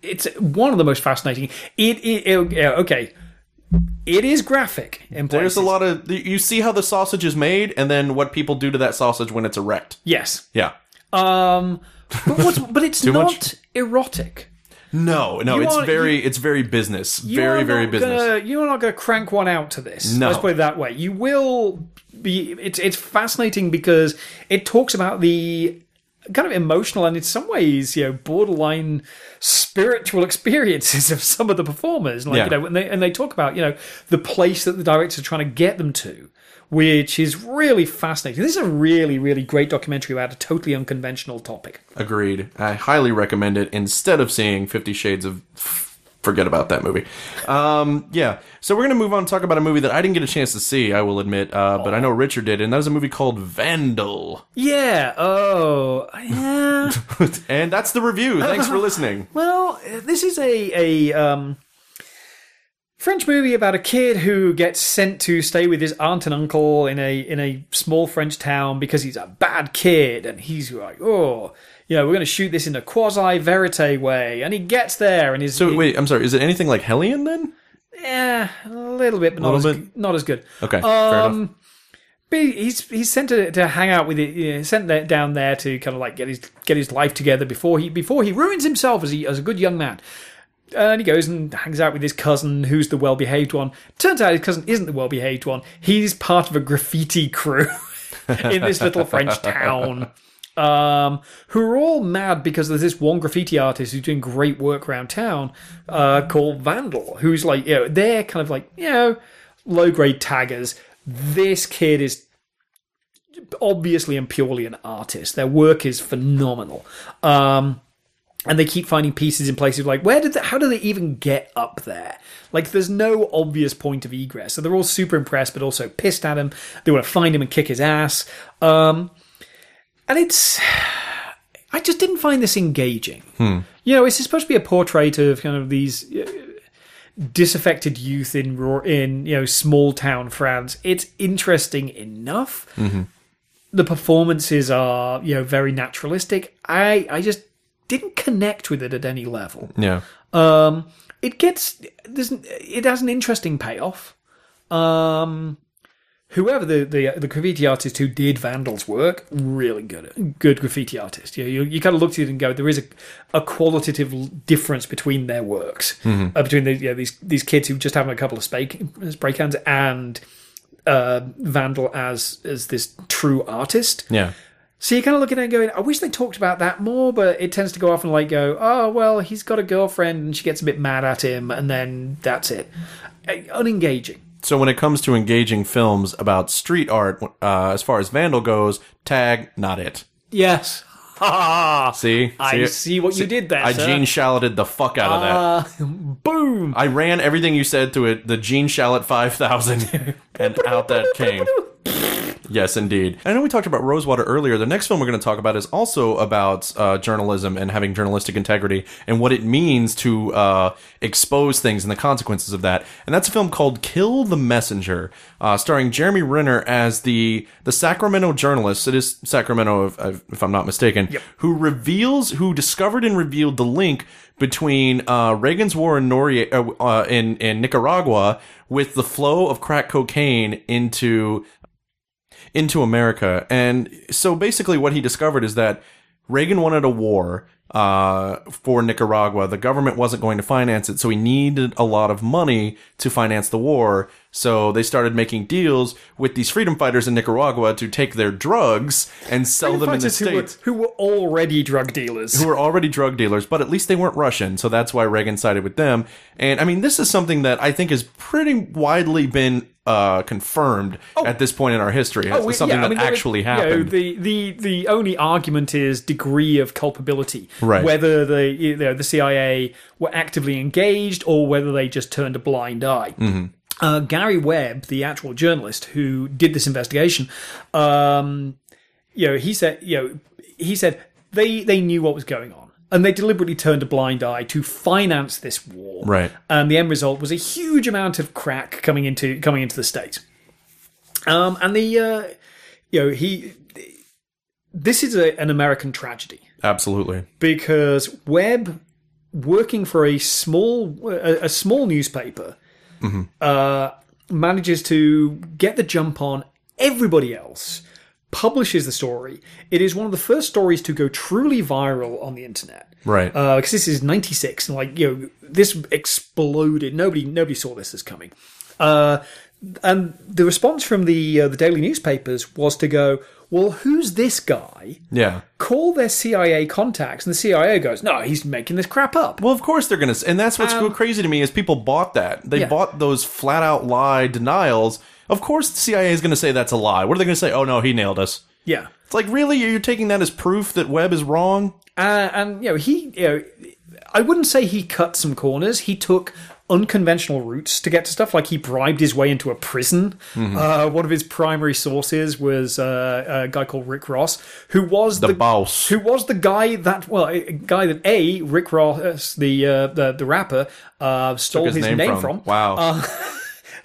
it's one of the most fascinating. It, it, it okay. It is graphic in places. There's a lot of you see how the sausage is made, and then what people do to that sausage when it's erect. Yes. Yeah. Um, but, what's, but it's not much? erotic. No, no, You it's are- very, it's very business, very, very business. Gonna, you are not going to crank one out to this. No. Let's put it that way. You will be. It's it's fascinating because it talks about the kind of emotional and in some ways, you know, borderline spiritual experiences of some of the performers. Like Yeah. you know, and they and they talk about you know the place that the directors are trying to get them to. Which is really fascinating. This is a really, really great documentary about a totally unconventional topic. Agreed. I highly recommend it instead of seeing Fifty Shades of. Forget about that movie. Um, yeah. So we're gonna move on and talk about a movie that I didn't get a chance to see. I will admit, uh, but I know Richard did, and that was a movie called Vandal. Yeah. Oh. Yeah. and that's the review. Thanks for listening. Well, this is a a um, French movie about a kid who gets sent to stay with his aunt and uncle in a in a small French town because he's a bad kid, and he's like, oh, you know, we're going to shoot this in a quasi verite way, and he gets there, and he's So wait, I'm sorry. Is it anything like Hellion then? yeah, a little bit, but not as bit? not as good. Okay, fair enough. Um, but he's he's sent to, to hang out with it. You know, sent there, down there to kind of like get his get his life together before he before he ruins himself as he as a good young man. And he goes and hangs out with his cousin, who's the well behaved one. Turns out his cousin isn't the well behaved one. He's part of a graffiti crew in this little French town. Um, who are all mad because there's this one graffiti artist who's doing great work around town, uh, called Vandal, who's like, you know, they're kind of like, you know, low grade taggers. This kid is obviously and purely an artist. Their work is phenomenal. Um, and they keep finding pieces in places like where did how do they even get up there? Like there's no obvious point of egress. So they're all super impressed but also pissed at him. They want to find him and kick his ass. Um, and it's I just didn't find this engaging. You know, it's supposed to be a portrait of kind of these uh, disaffected youth in in you know small town France. It's interesting enough. The performances are you know very naturalistic. I I just didn't connect with it at any level. Yeah. Um, it gets there's it has an interesting payoff. Um, whoever the, the the graffiti artist who did Vandal's work, really good good graffiti artist. You you, you kind of looked at it and go, there is a, a qualitative difference between their works, uh, between the, you know, these these kids who just have a couple of spray, spray cans and uh, Vandal as as this true artist. Yeah. So you're kind of look at it and going, I wish they talked about that more, but it tends to go off and like go, oh, well, he's got a girlfriend and she gets a bit mad at him, and then that's it. Uh, Unengaging. So when it comes to engaging films about street art, uh, as far as Vandal goes, tag not it. Yes. Ha See, I see what you did there, I sir. Gene Shallated the fuck out of that. Uh, boom. I ran everything you said to it, the Gene Shalit 5000, and out that came. Yes, indeed. I know we talked about Rosewater earlier. The next film we're going to talk about is also about uh, journalism and having journalistic integrity and what it means to uh, expose things and the consequences of that. And that's a film called Kill the Messenger, uh, starring Jeremy Renner as the the Sacramento journalist. It is Sacramento, if, if I'm not mistaken, who reveals, who discovered and revealed the link between uh, Reagan's war in, uh, uh, in in Nicaragua with the flow of crack cocaine into into America. And so basically, what he discovered is that Reagan wanted a war uh, for Nicaragua. The government wasn't going to finance it, so he needed a lot of money to finance the war. So they started making deals with these freedom fighters in Nicaragua to take their drugs and sell them in the Fighters who were, states who were already drug dealers. who were already drug dealers, but at least they weren't Russian, so that's why Reagan sided with them. And I mean, this is something that I think has pretty widely been uh, confirmed at this point in our history. It's Oh, something yeah, I that mean, there actually is- you know, happened. the, the the only argument is degree of culpability, Right. Whether the you know, the CIA were actively engaged or whether they just turned a blind eye. Mm-hmm. Uh, Gary Webb, the actual journalist who did this investigation, um, you know, he said, you know, he said they they knew what was going on. And they deliberately turned a blind eye to finance this war, Right. And the end result was a huge amount of crack coming into coming into the states. Um, and the uh, you know he this is a, an American tragedy Absolutely. because Webb working for a small a, a small newspaper uh, manages to get the jump on everybody else publishes the story it is one of the first stories to go truly viral on the internet Right. because this is 96 and like you know this exploded nobody nobody saw this as coming uh, and the response from the uh, the daily newspapers was to go well who's this guy yeah. call their CIA contacts, and the CIA goes, "No, he's making this crap up." Well, of course they're gonna, and that's what's Um, crazy to me is people bought that. They Yeah. bought those flat out lie denials. Of course, the CIA is gonna say that's a lie. What are they gonna say? Oh no, he nailed us. Yeah, It's like really, you're taking that as proof that Webb is wrong. uh, and you know he, you know, I wouldn't say he cut some corners. He took unconventional routes to get to stuff. Like he bribed his way into a prison. Mm-hmm. Uh, one of his primary sources was uh, a guy called Rick Ross, who was The the, boss. who was the guy that well, a guy that a Rick Ross, the uh, the, the rapper, uh, stole His, his, name, from. Wow.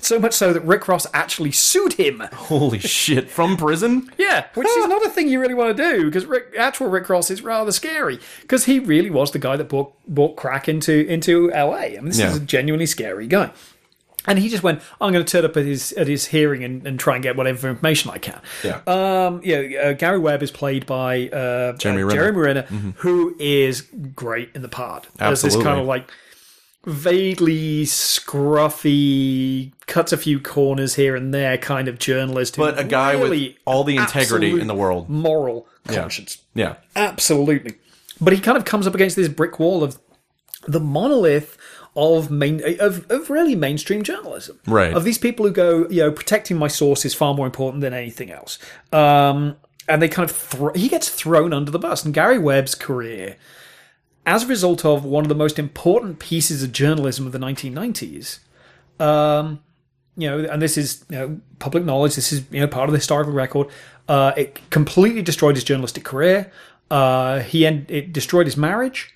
So much so that Rick Ross actually sued him. Holy shit! From prison? Yeah, which is not a thing you really want to do because Rick, actual Rick Ross is rather scary because he really was the guy that brought, brought crack into into LA. I mean, this Yeah. is a genuinely scary guy. And he just went, I'm going to turn up at his at his hearing and, and try and get whatever information I can. Yeah. Um, yeah, uh, Gary Webb is played by uh, Jeremy uh, Renner. Jeremy Renner, who is great in the part. As this kind of like vaguely scruffy, cuts a few corners here and there kind of journalist. But a guy with all the integrity in the world. moral conscience. Yeah. Absolutely. But he kind of comes up against this brick wall of the monolith of main of, of really mainstream journalism. Right. Of these people who go, you know, protecting my source is far more important than anything else. Um, and they kind of thro- he gets thrown under the bus. And Gary Webb's career, as a result of one of the most important pieces of journalism of the 1990s, um, you know, and this is you know public knowledge. This is you know part of the historical record. Uh, it completely destroyed his journalistic career. Uh, he end, it destroyed his marriage,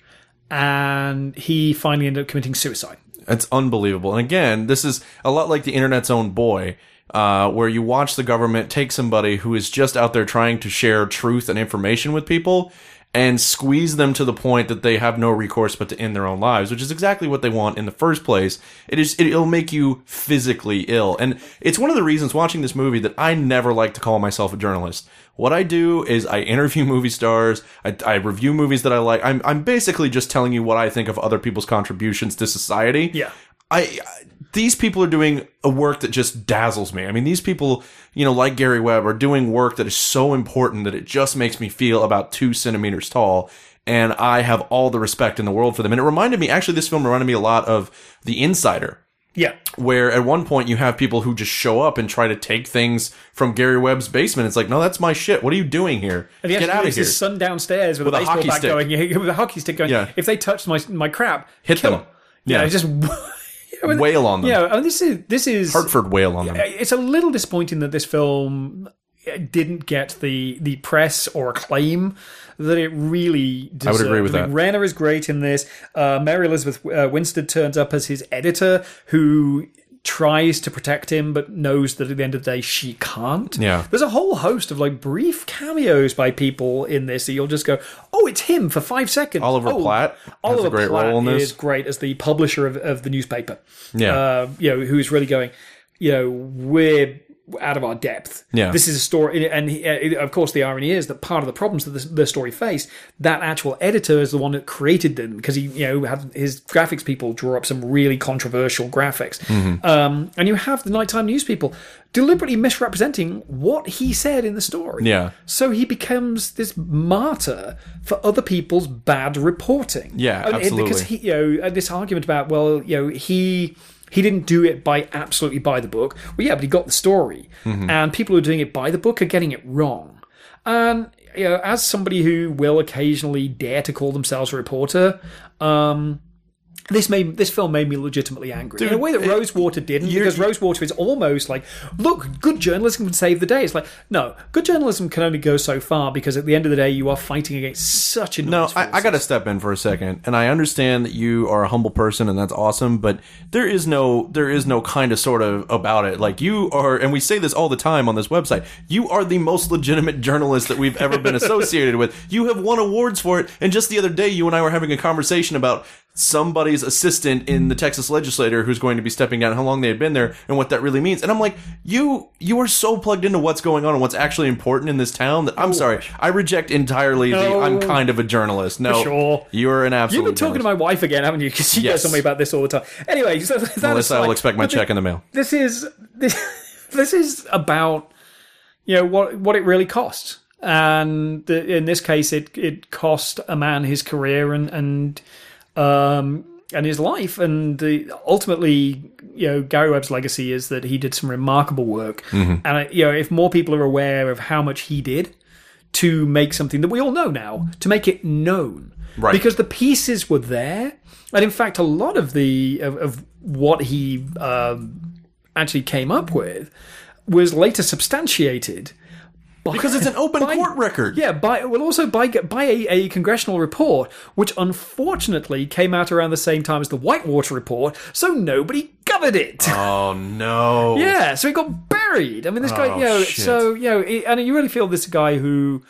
and he finally ended up committing suicide. It's unbelievable. And again, this is a lot like the internet's own boy, uh, where you watch the government take somebody who is just out there trying to share truth and information with people and squeeze them to the point that they have no recourse but to end their own lives, which is exactly what they want in the first place. It is it'll make you physically ill. And it's one of the reasons watching this movie that I never like to call myself a journalist. What I do is I interview movie stars, I, I review movies that I like. I'm I'm basically just telling you what I think of other people's contributions to society. Yeah. I these people are doing a work that just dazzles me. I mean, these people, you know, like Gary Webb, are doing work that is so important that it just makes me feel about two centimeters tall. And I have all the respect in the world for them. And it reminded me, actually, this film reminded me a lot of The Insider, Yeah, where at one point you have people who just show up and try to take things from Gary Webb's basement. It's like, no, that's my shit. What are you doing here? and Get out of here. his son downstairs with, With a a baseball hockey bat stick. going, with a hockey stick going. Yeah. If they touch my my crap, Hit them. Yeah, just Wail on them. Yeah, I mean, this is this is Hartford wail on them. it's a little disappointing that this film didn't get the the press or acclaim that it really deserved. I would agree with I mean, that. Renner is great in this. Uh, Mary Elizabeth uh, Winstead turns up as his editor, who tries to protect him, but knows that at the end of the day she can't. Yeah. There's a whole host of like brief cameos by people in this that you'll just go, oh, it's him for five seconds. Oliver oh, Platt Oliver a great Platt role in this. is great as the publisher of, of the newspaper. Yeah. Uh, you know, who's really going, you know, we're out of our depth. Yeah. This is a story, and he, uh, of course, the irony is that part of the problems that the, the story faced, that actual editor is the one that created them because he, you know, had his graphics people draw up some really controversial graphics, Mm-hmm. um, and you have the nighttime news people deliberately misrepresenting what he said in the story. Yeah. So he becomes this martyr for other people's bad reporting. Yeah, And- and Because he, you know, this argument about well, you know, he he didn't do it by absolutely by the book. Well, yeah, but he got the story, Mm-hmm. and people who are doing it by the book are getting it wrong. And you know, as somebody who will occasionally dare to call themselves a reporter, um, this made this film made me legitimately angry in a way that it- Rosewater didn't, because Rosewater is almost like, look, good journalism can save the day. It's like, no, good journalism can only go so far because at the end of the day, you are fighting against such a No, I, I got to step in for a second, and I understand that you are a humble person, and that's awesome. But there is no, there is no kind of sort of about it. Like you are, and we say this all the time on this website. You are the most legitimate journalist that we've ever been associated with. You have won awards for it, and just the other day, you and I were having a conversation about somebody's assistant in the Texas legislature who's going to be stepping down, how long they had been there, and what that really means. And I'm like, you, you are so plugged into what's going on and what's actually important in this town that I'm oh. sorry, I reject entirely the. I'm kind of a journalist. No, sure. you're an absolute. You've been talking to my wife again, haven't you? Because she Yes. goes on me about this all the time. Anyway, so that Melissa, I will expect my check in the mail. This is this, this is about you know what what it really costs, and the, in this case, it it cost a man his career and and um and his life, and the, ultimately, you know, Gary Webb's legacy is that he did some remarkable work, Mm-hmm. and uh, you know, if more people are aware of how much he did to make something that we all know now, to make it known, Right. Because the pieces were there, and in fact, a lot of the of, of what he um, actually came up with was later substantiated. By, Because it's an open by- court record. Yeah, by well, also by by a, a congressional report, which unfortunately came out around the same time as the Whitewater report, so nobody covered it. Oh no. Yeah, so he got buried. I mean, this guy, Oh, you know, shit. so you know, it- and you really feel this guy who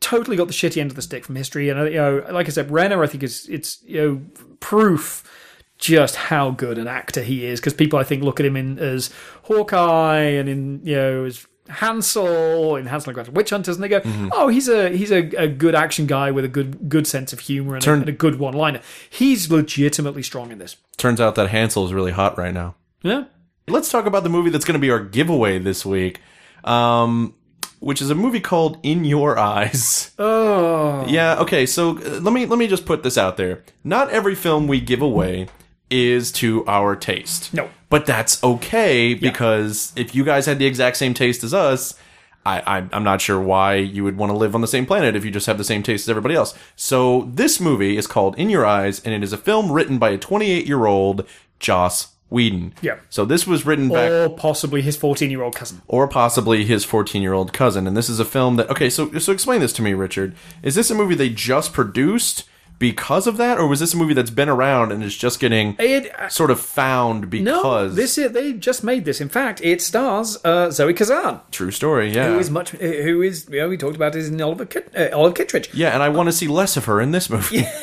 totally got the shitty end of the stick from history. And uh, you know, like I said, Renner, I think is it's you know proof just how good an actor he is because people I think look at him in as Hawkeye and in you know as Hansel in Hansel and Gretel Witch Hunters, and they go, Mm-hmm. "Oh, he's a he's a, a good action guy with a good good sense of humor and, a, and a good one liner." He's legitimately strong in this. Turns out that Hansel is really hot right now. Yeah. Let's talk about the movie that's going to be our giveaway this week, um, which is a movie called In Your Eyes. Oh. Yeah. Okay. So uh, let me let me just put this out there. Not every film we give away is to our taste. No. But that's okay because if you guys had the exact same taste as us, I, I'm not sure why you would want to live on the same planet if you just have the same taste as everybody else. So this movie is called In Your Eyes, and it is a film written by a 28 year old Joss Whedon. Yeah. So this was written back Or possibly his 14 year old cousin. or possibly his 14 year old cousin. And this is a film that okay. So so explain this to me, Richard. Is this a movie they just produced because of that, or was this a movie that's been around and is just getting It, sort of found no, because this is, they just made this. In fact, it stars uh, Zoe Kazan, true story? Yeah. who is much, who is, you know, we talked about is in Oliver, Kit- uh, Olive Kitteridge. yeah, and I want to see less of her in this movie.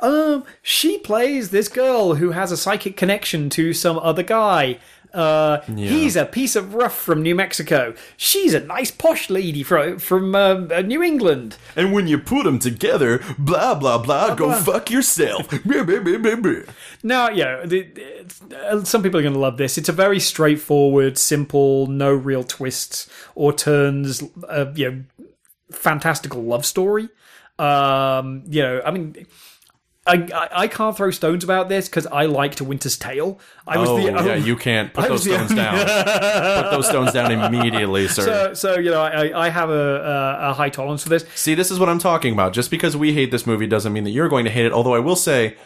Um, she plays this girl who has a psychic connection to some other guy. Uh, he's a piece of rough from New Mexico. She's a nice posh lady from from uh, New England. And when you put them together, blah blah blah, go blah. fuck yourself. Blah, blah, blah, blah, blah. Now, yeah, the, uh, some people are going to love this. It's a very straightforward, simple, no real twists or turns. Uh, you know, fantastical love story. Um, you know, I mean. I, I, I can't throw stones about this because I liked Winter's Tale. I was Oh the yeah, you can't put I those stones only- down. put those stones down immediately, sir. So, so you know, I, I have a, a, a high tolerance for this. See, this is what I'm talking about. Just because we hate this movie doesn't mean that you're going to hate it. Although I will say,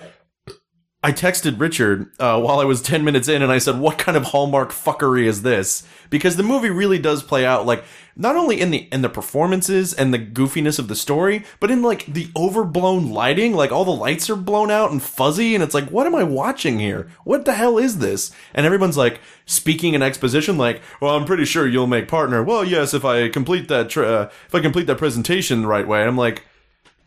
I texted Richard uh, while I was 10 minutes in and I said, what kind of Hallmark fuckery is this? Because the movie really does play out like, not only in the, in the performances and the goofiness of the story, but in like the overblown lighting, like all the lights are blown out and fuzzy and it's like, what am I watching here? What the hell is this? And everyone's like speaking in exposition like, well, I'm pretty sure you'll make partner. Well, yes, if I complete that, tra- uh, if I complete that presentation the right way. I'm like,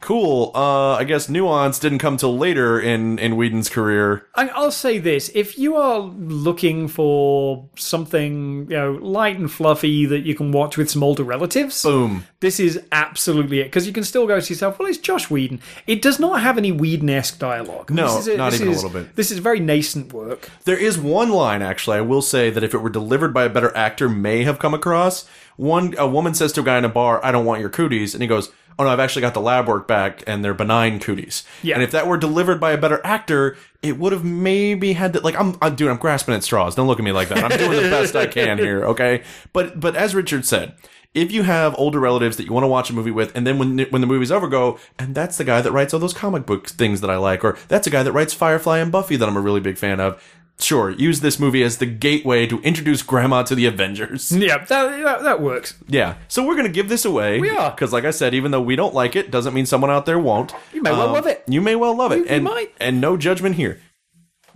cool. Uh, I guess nuance didn't come till later in in Whedon's career. I- I'll say this: if you are looking for something you know light and fluffy that you can watch with some older relatives, Boom. this is absolutely it. Because you can still go to yourself, well, it's Joss Whedon. It does not have any Whedon-esque dialogue. No, This is not this even a little bit. This is very nascent work. There is one line actually. I will say that if it were delivered by a better actor, may have come across. One a woman says to a guy in a bar, "I don't want your cooties," and he goes. Oh no, I've actually got the lab work back and they're benign cooties. Yeah. And if that were delivered by a better actor, it would have maybe had to like I'm, I'm dude, I'm grasping at straws. Don't look at me like that. I'm doing the best I can here, okay? But but as Richard said, if you have older relatives that you want to watch a movie with, and then when when the movie's over, go, and that's the guy that writes all those comic book things that I like, or that's a guy that writes Firefly and Buffy that I'm a really big fan of. Sure, use this movie as the gateway to introduce Grandma to the Avengers. Yeah, that, that, that works. Yeah, so we're gonna give this away. We are. because, like I said, even though we don't like it, doesn't mean someone out there won't. Um, You may well love it. You may well love it, You- you and might. and no judgment here.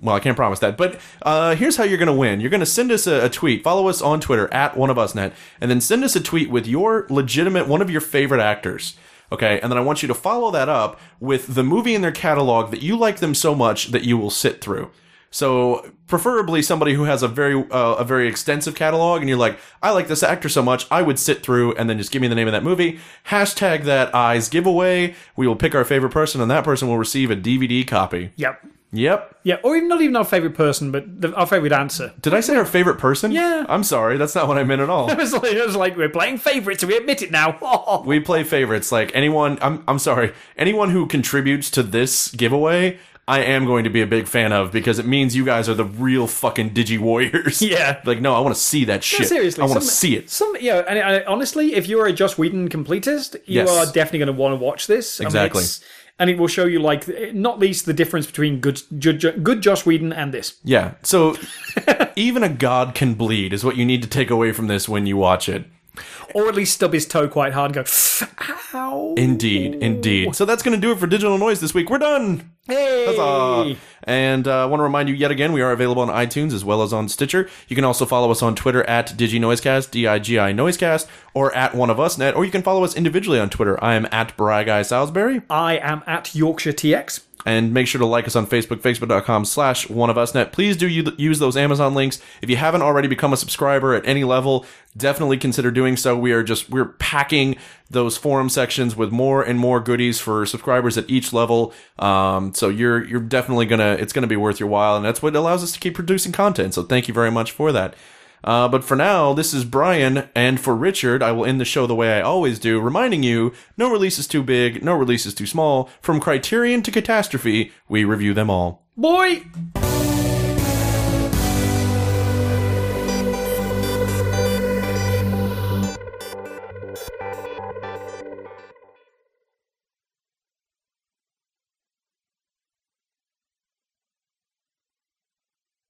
Well, I can't promise that, but uh, here's how you're going to win. You're going to send us a, a tweet. Follow us on Twitter at one of us net, and then send us a tweet with your legitimate one of your favorite actors. Okay, and then I want you to follow that up with the movie in their catalog that you like them so much that you will sit through. So preferably somebody who has a very uh, a very extensive catalog, and you're like, I like this actor so much, I would sit through and then just give me the name of that movie. Hashtag that eyes giveaway. We will pick our favorite person, and that person will receive a DVD copy. Yep. Yep. Yeah, or even not even our favorite person, but the, our favorite answer. Did I say our favorite person? Yeah. I'm sorry, that's not what I meant at all. It was like, it was like we're playing favorites, and we admit it now. we play favorites. Like anyone, I'm I'm sorry, anyone who contributes to this giveaway, I am going to be a big fan of because it means you guys are the real fucking digi warriors. Yeah. Like no, I want to see that shit. Seriously, I want to see it. Some, know, and, and honestly, if you're a Joss Whedon completist, you Yes. are definitely going to want to watch this. I mean, Exactly. and it will show you, like, not least the difference between good, good, good Joss Whedon and this. Yeah. So even a god can bleed is what you need to take away from this when you watch it. Or at least stub his toe quite hard and go, ow. Indeed, indeed. So that's going to do it for Digital Noise this week. We're done. Hey! Huzzah. And uh, I want to remind you yet again, we are available on iTunes as well as on Stitcher. You can also follow us on Twitter at DigiNoisecast, D-I-G-I Noisecast, or at One of Us Net, or you can follow us individually on Twitter. I am at Bry Guy Salisbury. I am at Yorkshire TX. And make sure to like us on Facebook, facebook.com slash one of us net. Please do use those Amazon links. If you haven't already become a subscriber at any level, definitely consider doing so. We are just, we're packing those forum sections with more and more goodies for subscribers at each level. Um, so you're, you're definitely gonna, it's gonna be worth your while. And that's what allows us to keep producing content. So thank you very much for that. Uh, but for now, this is Brian, and for Richard, I will end the show the way I always do, reminding you no release is too big, no release is too small. From Criterion to Catastrophe, we review them all. Boy!